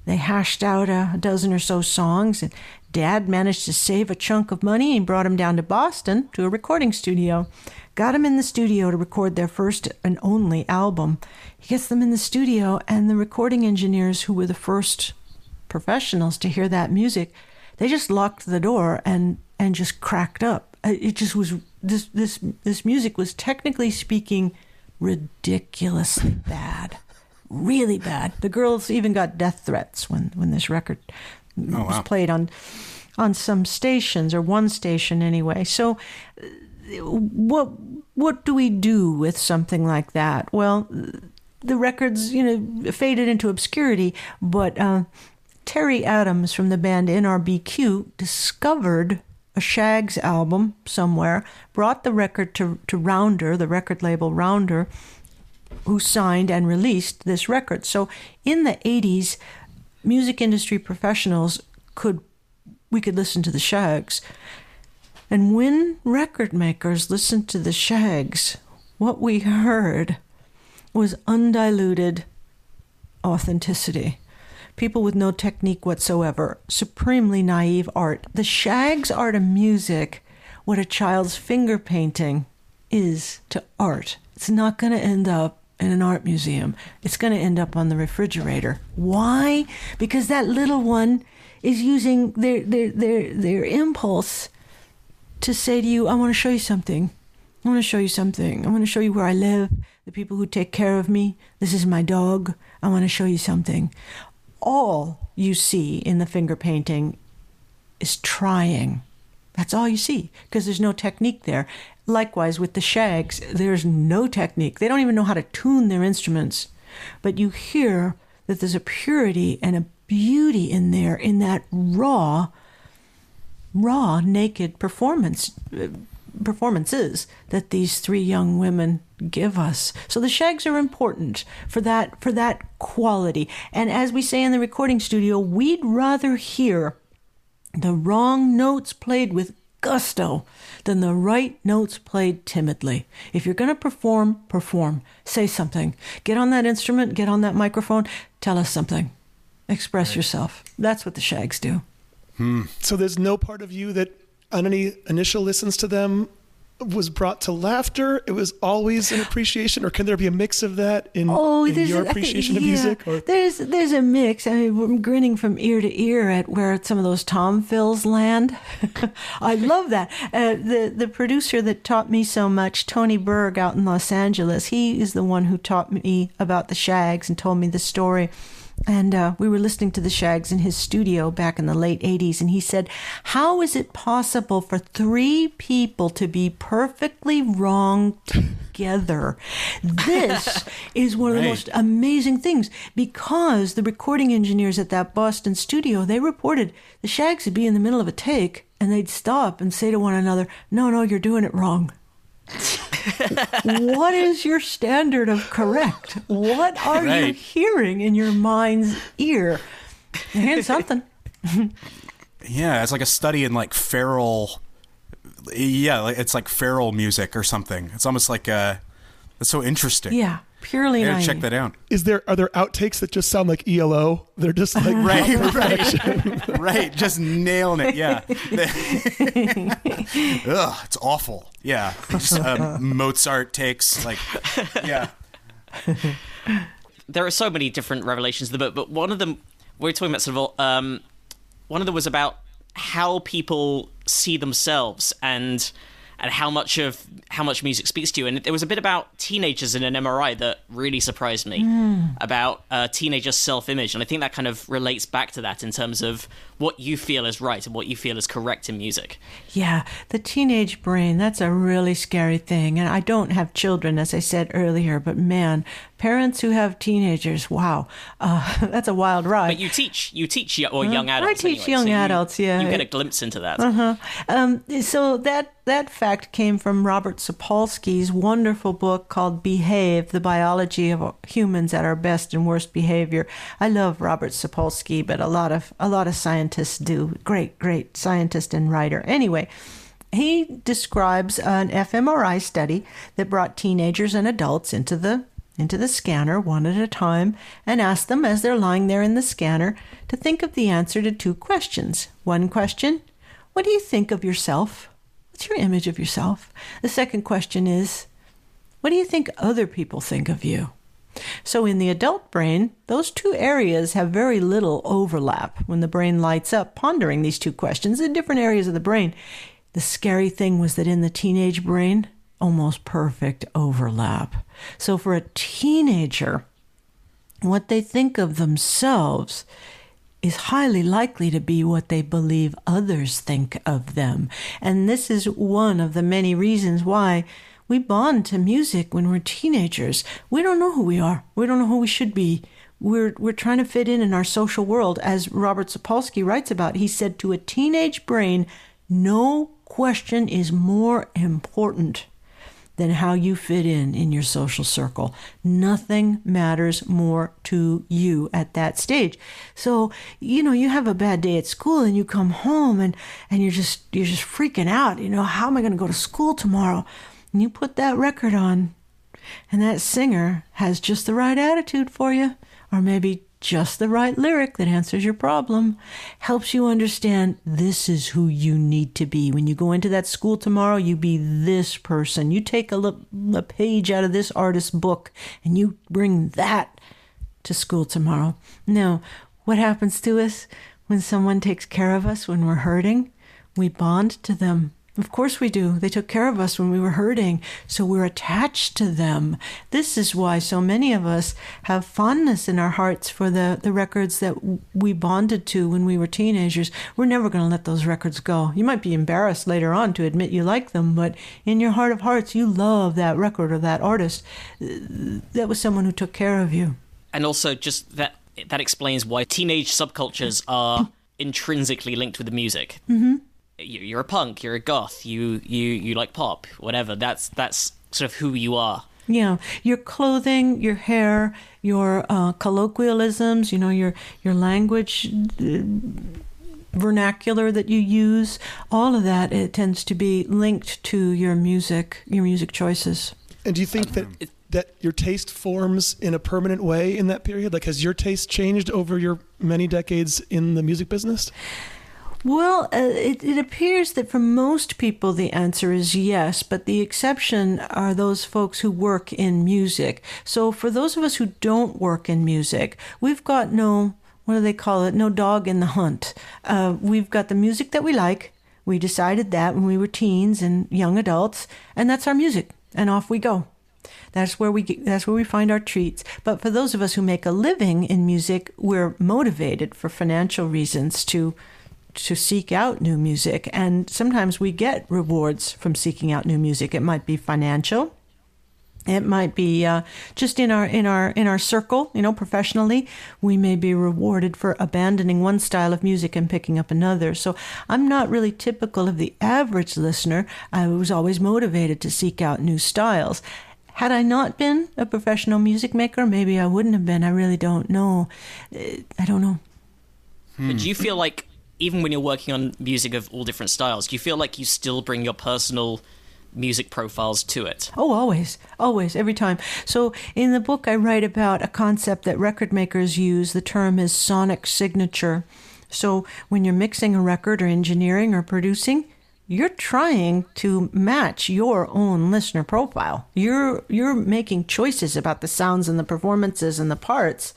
they hashed out a dozen or so songs. And Dad managed to save a chunk of money and brought him down to Boston to a recording studio. Got him in the studio to record their first and only album. He gets them in the studio, and the recording engineers, who were the first professionals to hear that music, they just locked the door and and just cracked up. Uh, It just was this this this music was technically speaking ridiculously bad, really bad. The girls even got death threats when when this record was wow. played on on some stations or one station anyway. So uh, what what do we do with something like that? Well, the records, you know, faded into obscurity, but uh, Terry Adams from the band NRBQ discovered a Shags album somewhere, brought the record to, to Rounder, the record label Rounder, who signed and released this record. So in the 80s, music industry professionals could we could listen to the Shags. And when record makers listened to the Shags, what we heard was undiluted authenticity. People with no technique whatsoever, supremely naive art. The Shags are to music what a child's finger painting is to art. It's not going to end up in an art museum. It's going to end up on the refrigerator. Why? Because that little one is using their their their, their impulse to say to you, I want to show you something. I want to show you something. I want to show you where I live, the people who take care of me. This is my dog. I want to show you something. All you see in the finger painting is trying. That's all you see because there's no technique there. Likewise, with the shags, there's no technique. They don't even know how to tune their instruments. But you hear that there's a purity and a beauty in there, in that raw, raw, naked performance uh, performances that these three young women give us. So the shags are important for that for that quality. And as we say in the recording studio, we'd rather hear the wrong notes played with gusto than the right notes played timidly. If you're going to perform, perform. Say something. Get on that instrument, get on that microphone, tell us something. Express yourself. That's what the shags do. Hmm. So there's no part of you that, on any initial listens to them, was brought to laughter. It was always an appreciation, or can there be a mix of that in, Oh, in there's your a- I think- appreciation of music? Or There's there's a mix. I mean, I'm grinning from ear to ear at where some of those Tom fills land. I love that. Uh, the the producer that taught me so much, Tony Berg, out in Los Angeles, he is the one who taught me about the Shags and told me the story And uh, we were listening to the Shags in his studio back in the late 80s, and he said, How is it possible for three people to be perfectly wrong together? This is one of the most amazing things because the recording engineers at that Boston studio, they reported the Shags would be in the middle of a take and they'd stop and say to one another, No, no, you're doing it wrong. What is your standard of correct? What are you hearing in your mind's ear? You're something. Yeah, it's like a study in like feral. Yeah, it's like feral music or something. It's almost like uh That's so interesting. Yeah, purely I gotta naive. check that out. Is there are there outtakes that just sound like ELO? They're just like Right, right, right. Just nailing it. Yeah. Ugh, it's awful. Yeah. Just, uh, Mozart takes like, yeah. there are so many different revelations in the book, but one of them we're talking about sort of um, one of them was about how people see themselves and and how much of how much music speaks to you. And there was a bit about teenagers in an MRI that really surprised me about uh, teenagers' self-image, and I think that kind of relates back to that in terms of what you feel is right and what you feel is correct in music. Yeah, the teenage brain, that's a really scary thing. And I don't have children, as I said earlier, but man, parents who have teenagers, wow, uh, that's a wild ride. But you teach you teach y- or young I adults. teach anyway, young so you- adults, yeah. You get a glimpse into that. Uh Um, so that that fact came from Robert Sapolsky's wonderful book called Behave: The Biology of Humans at Our Best and Worst Behavior. I love Robert Sapolsky, but a lot of a lot of scientists do. Great, great scientist and writer. Anyway, he describes an fMRI study that brought teenagers and adults into the into the scanner one at a time and ask them as they're lying there in the scanner to think of the answer to two questions. One question, what do you think of yourself? What's your image of yourself? The second question is, what do you think other people think of you? So, in the adult brain, those two areas have very little overlap. When the brain lights up pondering these two questions in different areas of the brain, the scary thing was that in the teenage brain, almost perfect overlap. So, for a teenager, what they think of themselves is highly likely to be what they believe others think of them. And this is one of the many reasons why we bond to music when we're teenagers. We don't know who we are. We don't know who we should be. We're, we're trying to fit in in our social world. As Robert Sapolsky writes about, he said, to a teenage brain, no question is more important than how you fit in in your social circle. Nothing matters more to you at that stage. So, you know, you have a bad day at school and you come home and and you're just you're just freaking out, you know, how am I going to go to school tomorrow? And you put that record on and that singer has just the right attitude for you or maybe just the right lyric that answers your problem helps you understand this is who you need to be. When you go into that school tomorrow you be this person. You take a, li- a page out of this artist's book and you bring that to school tomorrow. Now what happens to us when someone takes care of us when we're hurting? We bond to them of course we do. They took care of us when we were hurting, so we're attached to them. This is why so many of us have fondness in our hearts for the, the records that we bonded to when we were teenagers. We're never going to let those records go. You might be embarrassed later on to admit you like them, but in your heart of hearts, you love that record or that artist. That was someone who took care of you. and also just that that explains why teenage subcultures are intrinsically linked with the music. Mm-hmm. You're a punk. You're a goth. You you you like pop. Whatever. That's that's sort of who you are. Yeah, your clothing, your hair, your uh, colloquialisms, you know, your your language uh, vernacular that you use, all of that it tends to be linked to your music, your music choices. And do you think that that your taste forms in a permanent way in that period? Like, has your taste changed over your many decades in the music business? Well, uh, it, it appears that for most people the answer is yes, but the exception are those folks who work in music. So for those of us who don't work in music, we've got no, what do they call it? No dog in the hunt. Uh, we've got the music that we like. We decided that when we were teens and young adults, and that's our music, and off we go. That's where we get, that's where we find our treats. But for those of us who make a living in music, we're motivated for financial reasons to to seek out new music and sometimes we get rewards from seeking out new music. It might be financial, it might be uh, just in our in our in our circle, you know, professionally. We may be rewarded for abandoning one style of music and picking up another. So I'm not really typical of the average listener. I was always motivated to seek out new styles. Had I not been a professional music maker, maybe I wouldn't have been. I really don't know. Uh, I don't know. But do you feel like even when you're working on music of all different styles, do you feel like you still bring your personal music profiles to it? Oh, always, always, every time. So in the book, I write about a concept that record makers use. The term is sonic signature. So when you're mixing a record or engineering or producing, you're trying to match your own listener profile. You're you're making choices about the sounds and the performances and the parts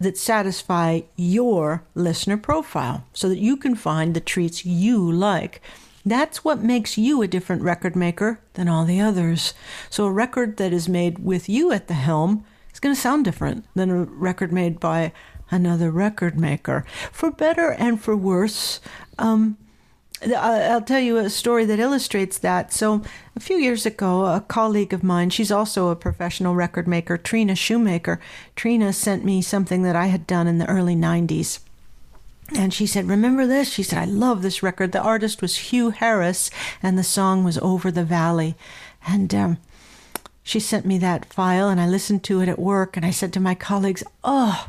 that satisfy your listener profile so that you can find the treats you like. That's what makes you a different record maker than all the others. So, a record that is made with you at the helm is going to sound different than a record made by another record maker. For better and for worse, um, I'll tell you a story that illustrates that. So, a few years ago, a colleague of mine, she's also a professional record maker, Trina Shoemaker. Trina sent me something that I had done in the early 90s. And she said, Remember this? She said, I love this record. The artist was Hugh Harris, and the song was Over the Valley. And um, she sent me that file, and I listened to it at work. And I said to my colleagues, Oh,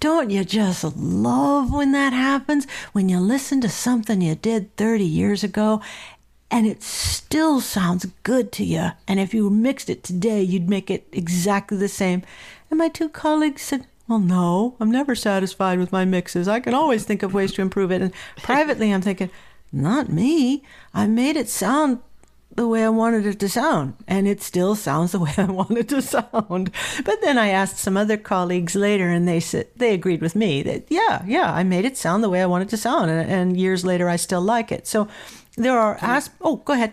don't you just love when that happens? When you listen to something you did 30 years ago and it still sounds good to you. And if you mixed it today, you'd make it exactly the same. And my two colleagues said, well, no, I'm never satisfied with my mixes. I can always think of ways to improve it. And privately, I'm thinking, not me. I made it sound the way I wanted it to sound, and it still sounds the way I want it to sound. But then I asked some other colleagues later, and they said they agreed with me that yeah, yeah, I made it sound the way I wanted it to sound, and, and years later I still like it. So there are asp- Oh, go ahead.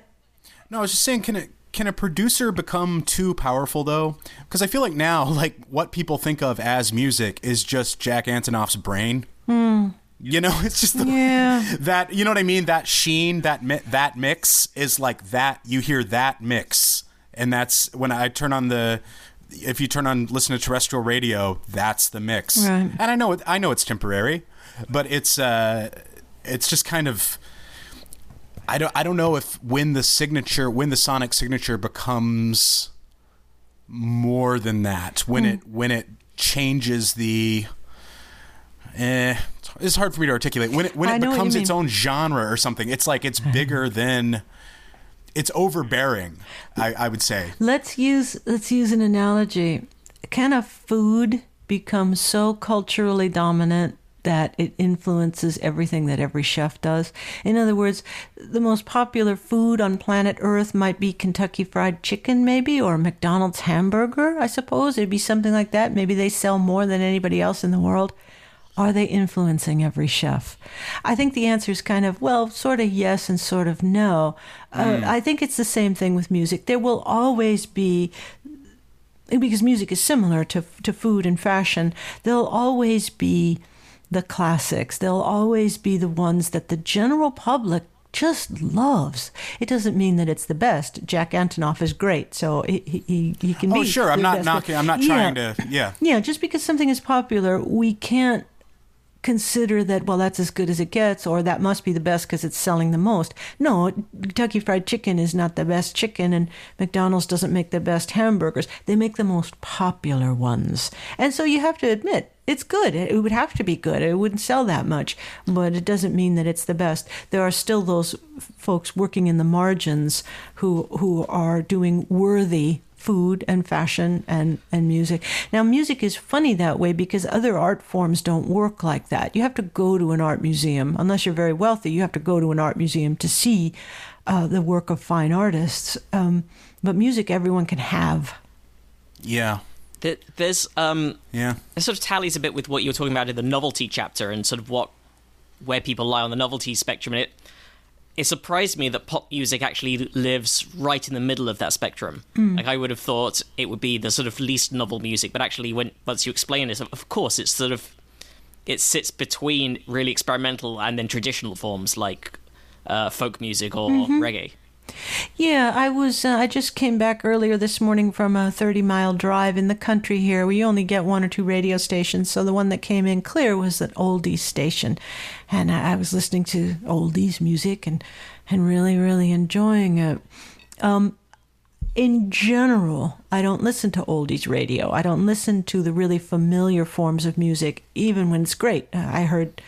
No, I was just saying, can it can a producer become too powerful though? Because I feel like now, like what people think of as music is just Jack Antonoff's brain. Hmm. You know, it's just the, Yeah. that. You know what I mean? That sheen, that mi- that mix is like that. You hear that mix, and that's when I turn on the. If you turn on listen to terrestrial radio, that's the mix. Right. And I know it, I know it's temporary, but it's uh, it's just kind of. I don't I don't know if when the signature when the sonic signature becomes more than that when Hmm. it when it changes the eh it's hard for me to articulate when it when it know what you becomes its own genre or something it's like it's bigger than it's overbearing I, I would say Let's use let's use an analogy. Can a food become so culturally dominant that it influences everything that every chef does? In other words, the most popular food on planet Earth might be Kentucky Fried Chicken, maybe, or McDonald's hamburger. I suppose it'd be something like that. Maybe they sell more than anybody else in the world. Are they influencing every chef? I think the answer is kind of, well, sort of yes and sort of no. Uh, I think it's the same thing with music. There will always be, because music is similar to, to food and fashion, there'll always be the classics. There'll always be the ones that the general public just loves. It doesn't mean that it's the best. Jack Antonoff is great, so he, he, he can be. oh sure I'm not best. knocking I'm not Yeah. trying to yeah Yeah, just because something is popular, we can't consider that well that's as good as it gets or that must be the best because it's selling the most. No kentucky fried chicken is not the best chicken and mcdonald's doesn't make the best hamburgers. They make the most popular ones. And so you have to admit it's good. It would have to be good. It wouldn't sell that much but it doesn't mean that it's the best. There are still those folks working in the margins who who are doing worthy food and fashion and, and music. Now, music is funny that way because other art forms don't work like that. You have to go to an art museum. Unless you're very wealthy, you have to go to an art museum to see uh, the work of fine artists. Um, but music, everyone can have. yeah There- There's um, yeah it sort of tallies a bit with what you were talking about in the novelty chapter and sort of what where people lie on the novelty spectrum. And it it surprised me that pop music actually lives right in the middle of that spectrum. Hmm. Like I would have thought it would be the sort of least novel music, but actually, when once you explain it, of course, it's sort of it sits between really experimental and then traditional forms like uh, folk music or Mm-hmm. reggae. Yeah, I was. Uh, I just came back earlier this morning from a thirty-mile drive in the country here. We only get one or two radio stations, so the one that came in clear was an oldies station, and I, I was listening to oldies music and and really, really enjoying it. Um, in general, I don't listen to oldies radio. I don't listen to the really familiar forms of music, even when it's great. I heard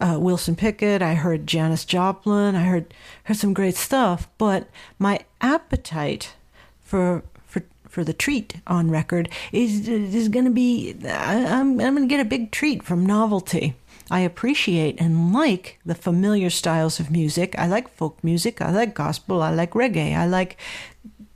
uh, Wilson Pickett, I heard Janis Joplin, I heard heard some great stuff. But my appetite for for for the treat on record is is going to be I, I'm I'm going to get a big treat from novelty. I appreciate and like the familiar styles of music. I like folk music. I like gospel. I like reggae. I like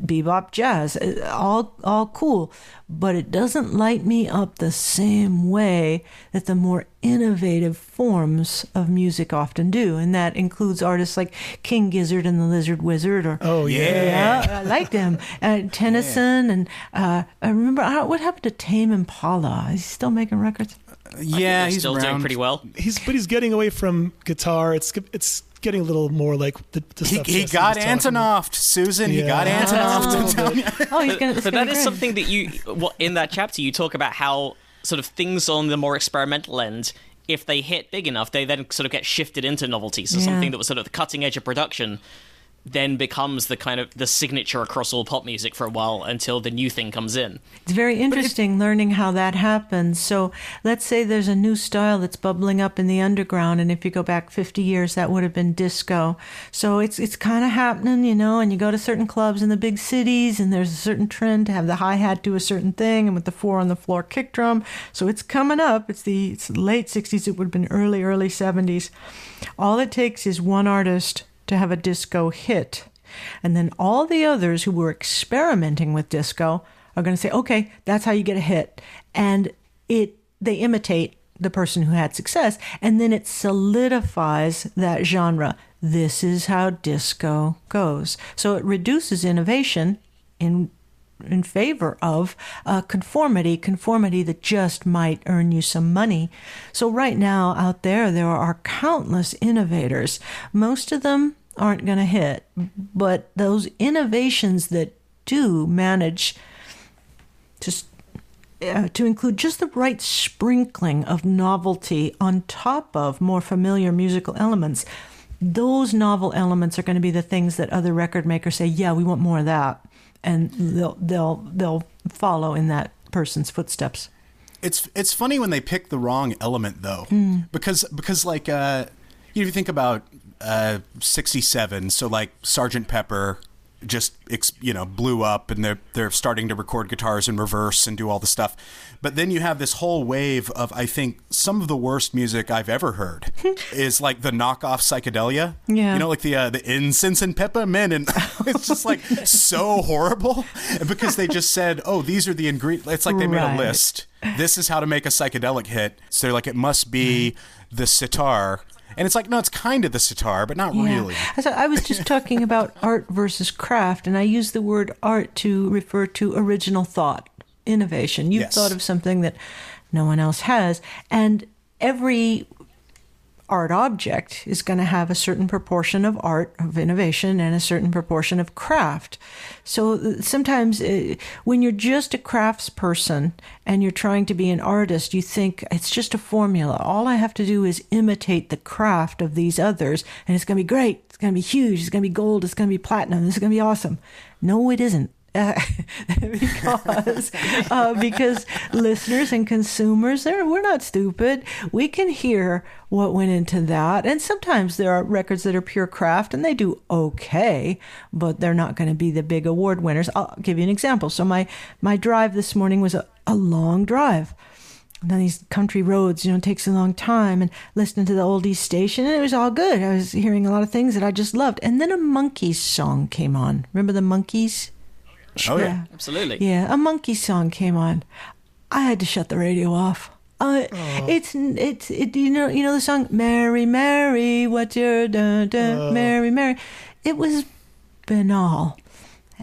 bebop jazz uh, all all cool but it doesn't light me up the same way that the more innovative forms of music often do and that includes artists like king gizzard and the lizard wizard or Oh yeah. yeah, I like them. Uh, Tennyson and uh, I remember uh, what happened to Tame Impala. Is he still making records? Yeah, he's still around. doing pretty well. He's but he's getting away from guitar. It's it's getting a little more like the, the He, stuff he Jesse got was talking about. Antonoffed, Susan. He Yeah. got Antonoffed. Oh, oh he's gonna. it's but gonna that be is something that you what in that chapter you talk about how sort of things on the more experimental end if they hit big enough they then sort of get shifted into novelty so Yeah. something that was sort of the cutting edge of production then becomes the kind of the signature across all pop music for a while until the new thing comes in It's very interesting learning how that happens. So let's say there's a new style that's bubbling up in the underground, and if you go back 50 years, that would have been disco. So it's it's kind of happening, you know. And you go to certain clubs in the big cities, and there's a certain trend to have the hi hat do a certain thing, and with the four on the floor kick drum. So it's coming up. It's the it's late 60s. It would have been early early 70s. All it takes is one artist to have a disco hit. And then all the others who were experimenting with disco are going to say, okay, that's how you get a hit. And it they imitate the person who had success, and then it solidifies that genre. This is how disco goes. So it reduces innovation in in favor of uh, conformity, conformity that just might earn you some money. So, right now, out there, there are countless innovators. Most of them aren't going to hit, but those innovations that do manage just uh, to include just the right sprinkling of novelty on top of more familiar musical elements. Those novel elements are going to be the things that other record makers say, "Yeah, we want more of that," and they'll they'll they'll follow in that person's footsteps. It's it's funny when they pick the wrong element though, because because like uh, you know, if you think about uh, '67, so like Sergeant Pepper just you know blew up, and they're they're starting to record guitars in reverse and do all the stuff, but then you have this whole wave of I think some of the worst music I've ever heard is like the knockoff psychedelia, Yeah. you know, like the uh, the incense and peppermint, and it's just like so horrible because they just said, oh, these are the ingredients. It's like they made Right. a list this is how to make a psychedelic hit. So they're like, it must be the sitar. And it's like, no, it's kind of the sitar, but not really. So I was just talking about art versus craft, and I use the word art to refer to original thought, innovation. You've Yes. thought of something that no one else has, and every art object is going to have a certain proportion of art of innovation and a certain proportion of craft. So uh, sometimes uh, when you're just a craftsperson and you're trying to be an artist you think it's just a formula. All i have to do is imitate the craft of these others and it's going to be great. It's going to be huge. It's going to be gold. It's going to be platinum. This is going to be awesome. No it isn't uh, because uh, because listeners and consumers we're not stupid we can hear what went into that and sometimes there are records that are pure craft and they do okay but they're not going to be the big award winners i'll give you an example so my my drive this morning was a, a long drive then these country roads, you know, it takes a long time and listening to the oldies station, and it was all good. I was hearing a lot of things that I just loved. And then a Monkees song came on. Remember the Monkees? Oh, yeah. absolutely Yeah, a monkey song came on. I had to shut the radio off. Uh, it's it's it, you know you know the song Mary Mary what's your da, da, Mary Mary. It was banal.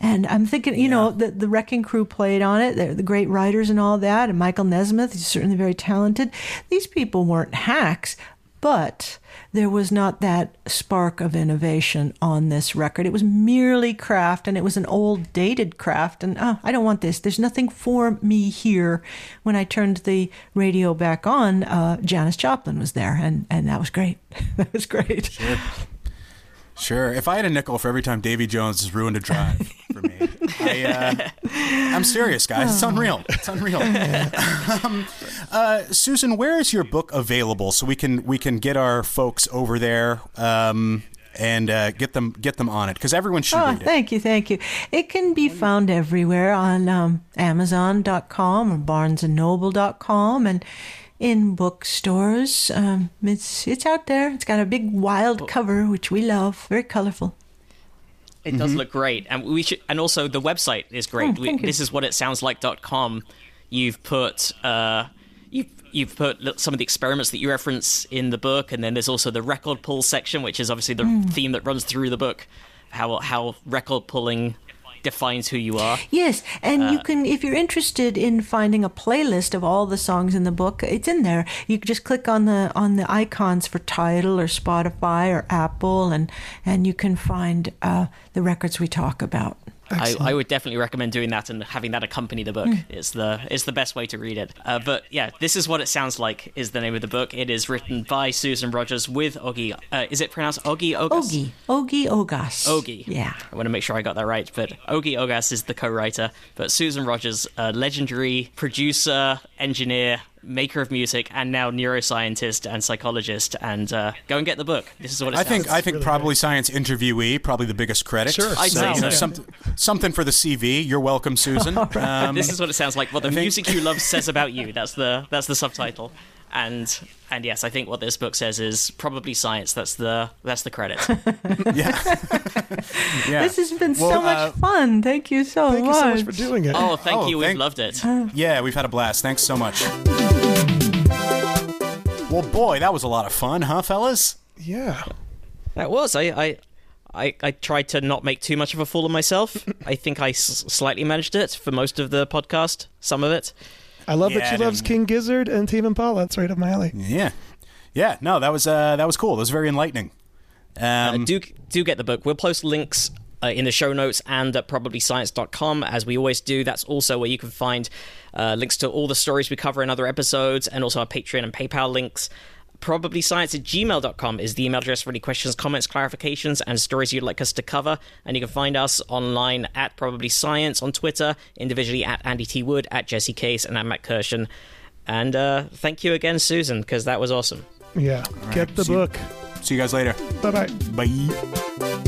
And I'm thinking, you know, the, the Wrecking Crew played on it. They're the great writers and all that. And Michael Nesmith, he's certainly very talented. These people weren't hacks, but there was not that spark of innovation on this record. It was merely craft, and it was an old, dated craft. And oh, I don't want this. There's nothing for me here. When I turned the radio back on, uh, Janis Joplin was there, and, and that was great. that was great. Sure. If I had a nickel for every time Davy Jones has ruined a drive for me, I, uh, I'm serious, guys. It's unreal. It's unreal. um, uh, Susan, where is your book available so we can we can get our folks over there um, and uh, get them get them on it because everyone should Oh, read it. thank you, thank you. It can be found everywhere on um, Amazon.com or BarnesandNoble.com and in bookstores. Um, it's it's out there. It's got a big wild cover, which we love. Very colorful. It does look great, and we should. And also, the website is great. Oh, we, thank you. this is what it sounds like.com. You've put uh, you've you've put some of the experiments that you reference in the book, and then there's also the record pull section, which is obviously the Hmm. theme that runs through the book. How how record pulling defines who you are. Yes, and you can, if you're interested in finding a playlist of all the songs in the book, it's in there. You can just click on the on the icons for Tidal or Spotify or Apple, and and you can find uh, the records we talk about. I, I would definitely recommend doing that and having that accompany the book Hmm. is the is the best way to read it. Uh, but yeah, this is what it sounds like is the name of the book. It is written by Susan Rogers with Oggy. Uh, is it pronounced Oggy Ogas? Ogi, Ogi Ogas. Ogi. Yeah. I want to make sure I got that right. But Ogi Ogas is the co-writer. But Susan Rogers, a legendary producer, engineer, maker of music, and now neuroscientist and psychologist. And uh, go and get the book. This is what it I sounds think I think probably science interviewee probably the biggest credit. Sure. I'd so, say you know, so. some- something for the CV. You're welcome, Susan. Um, this is what it sounds like. What the think- music you love says about you. That's the that's the subtitle. And and yes, I think what this book says is probably science. That's the that's the credit. yeah. yeah. This has been Well, so much uh, fun. Thank you so Thank much. you so much for doing it. Oh, thank Oh, you. We've loved it. Yeah, we've had a blast. Thanks so much. Well, boy, that was a lot of fun, huh, fellas? Yeah. That was. I, I, I, I tried to not make too much of a fool of myself. I think I s- slightly managed it for most of the podcast, some of it. I love Yeah, that she I loves didn't- King Gizzard and Tame Impala. That's right up my alley. Yeah, yeah. No, that was uh, that was cool. That was very enlightening. Uh, Um, do do get the book. We'll post links uh, in the show notes and at probablyscience.com as we always do. That's also where you can find uh, links to all the stories we cover in other episodes and also our Patreon and PayPal links. Probablyscience at gmail.com is the email address for any questions, comments, clarifications, and stories you'd like us to cover. And you can find us online at Probably Science on Twitter, individually at Andy T. Wood, at Jesse Case, and at Matt Kirshen. And uh, thank you again, Susan, because that was awesome. Yeah. Get the see- book. see you guys later. Bye bye. Bye.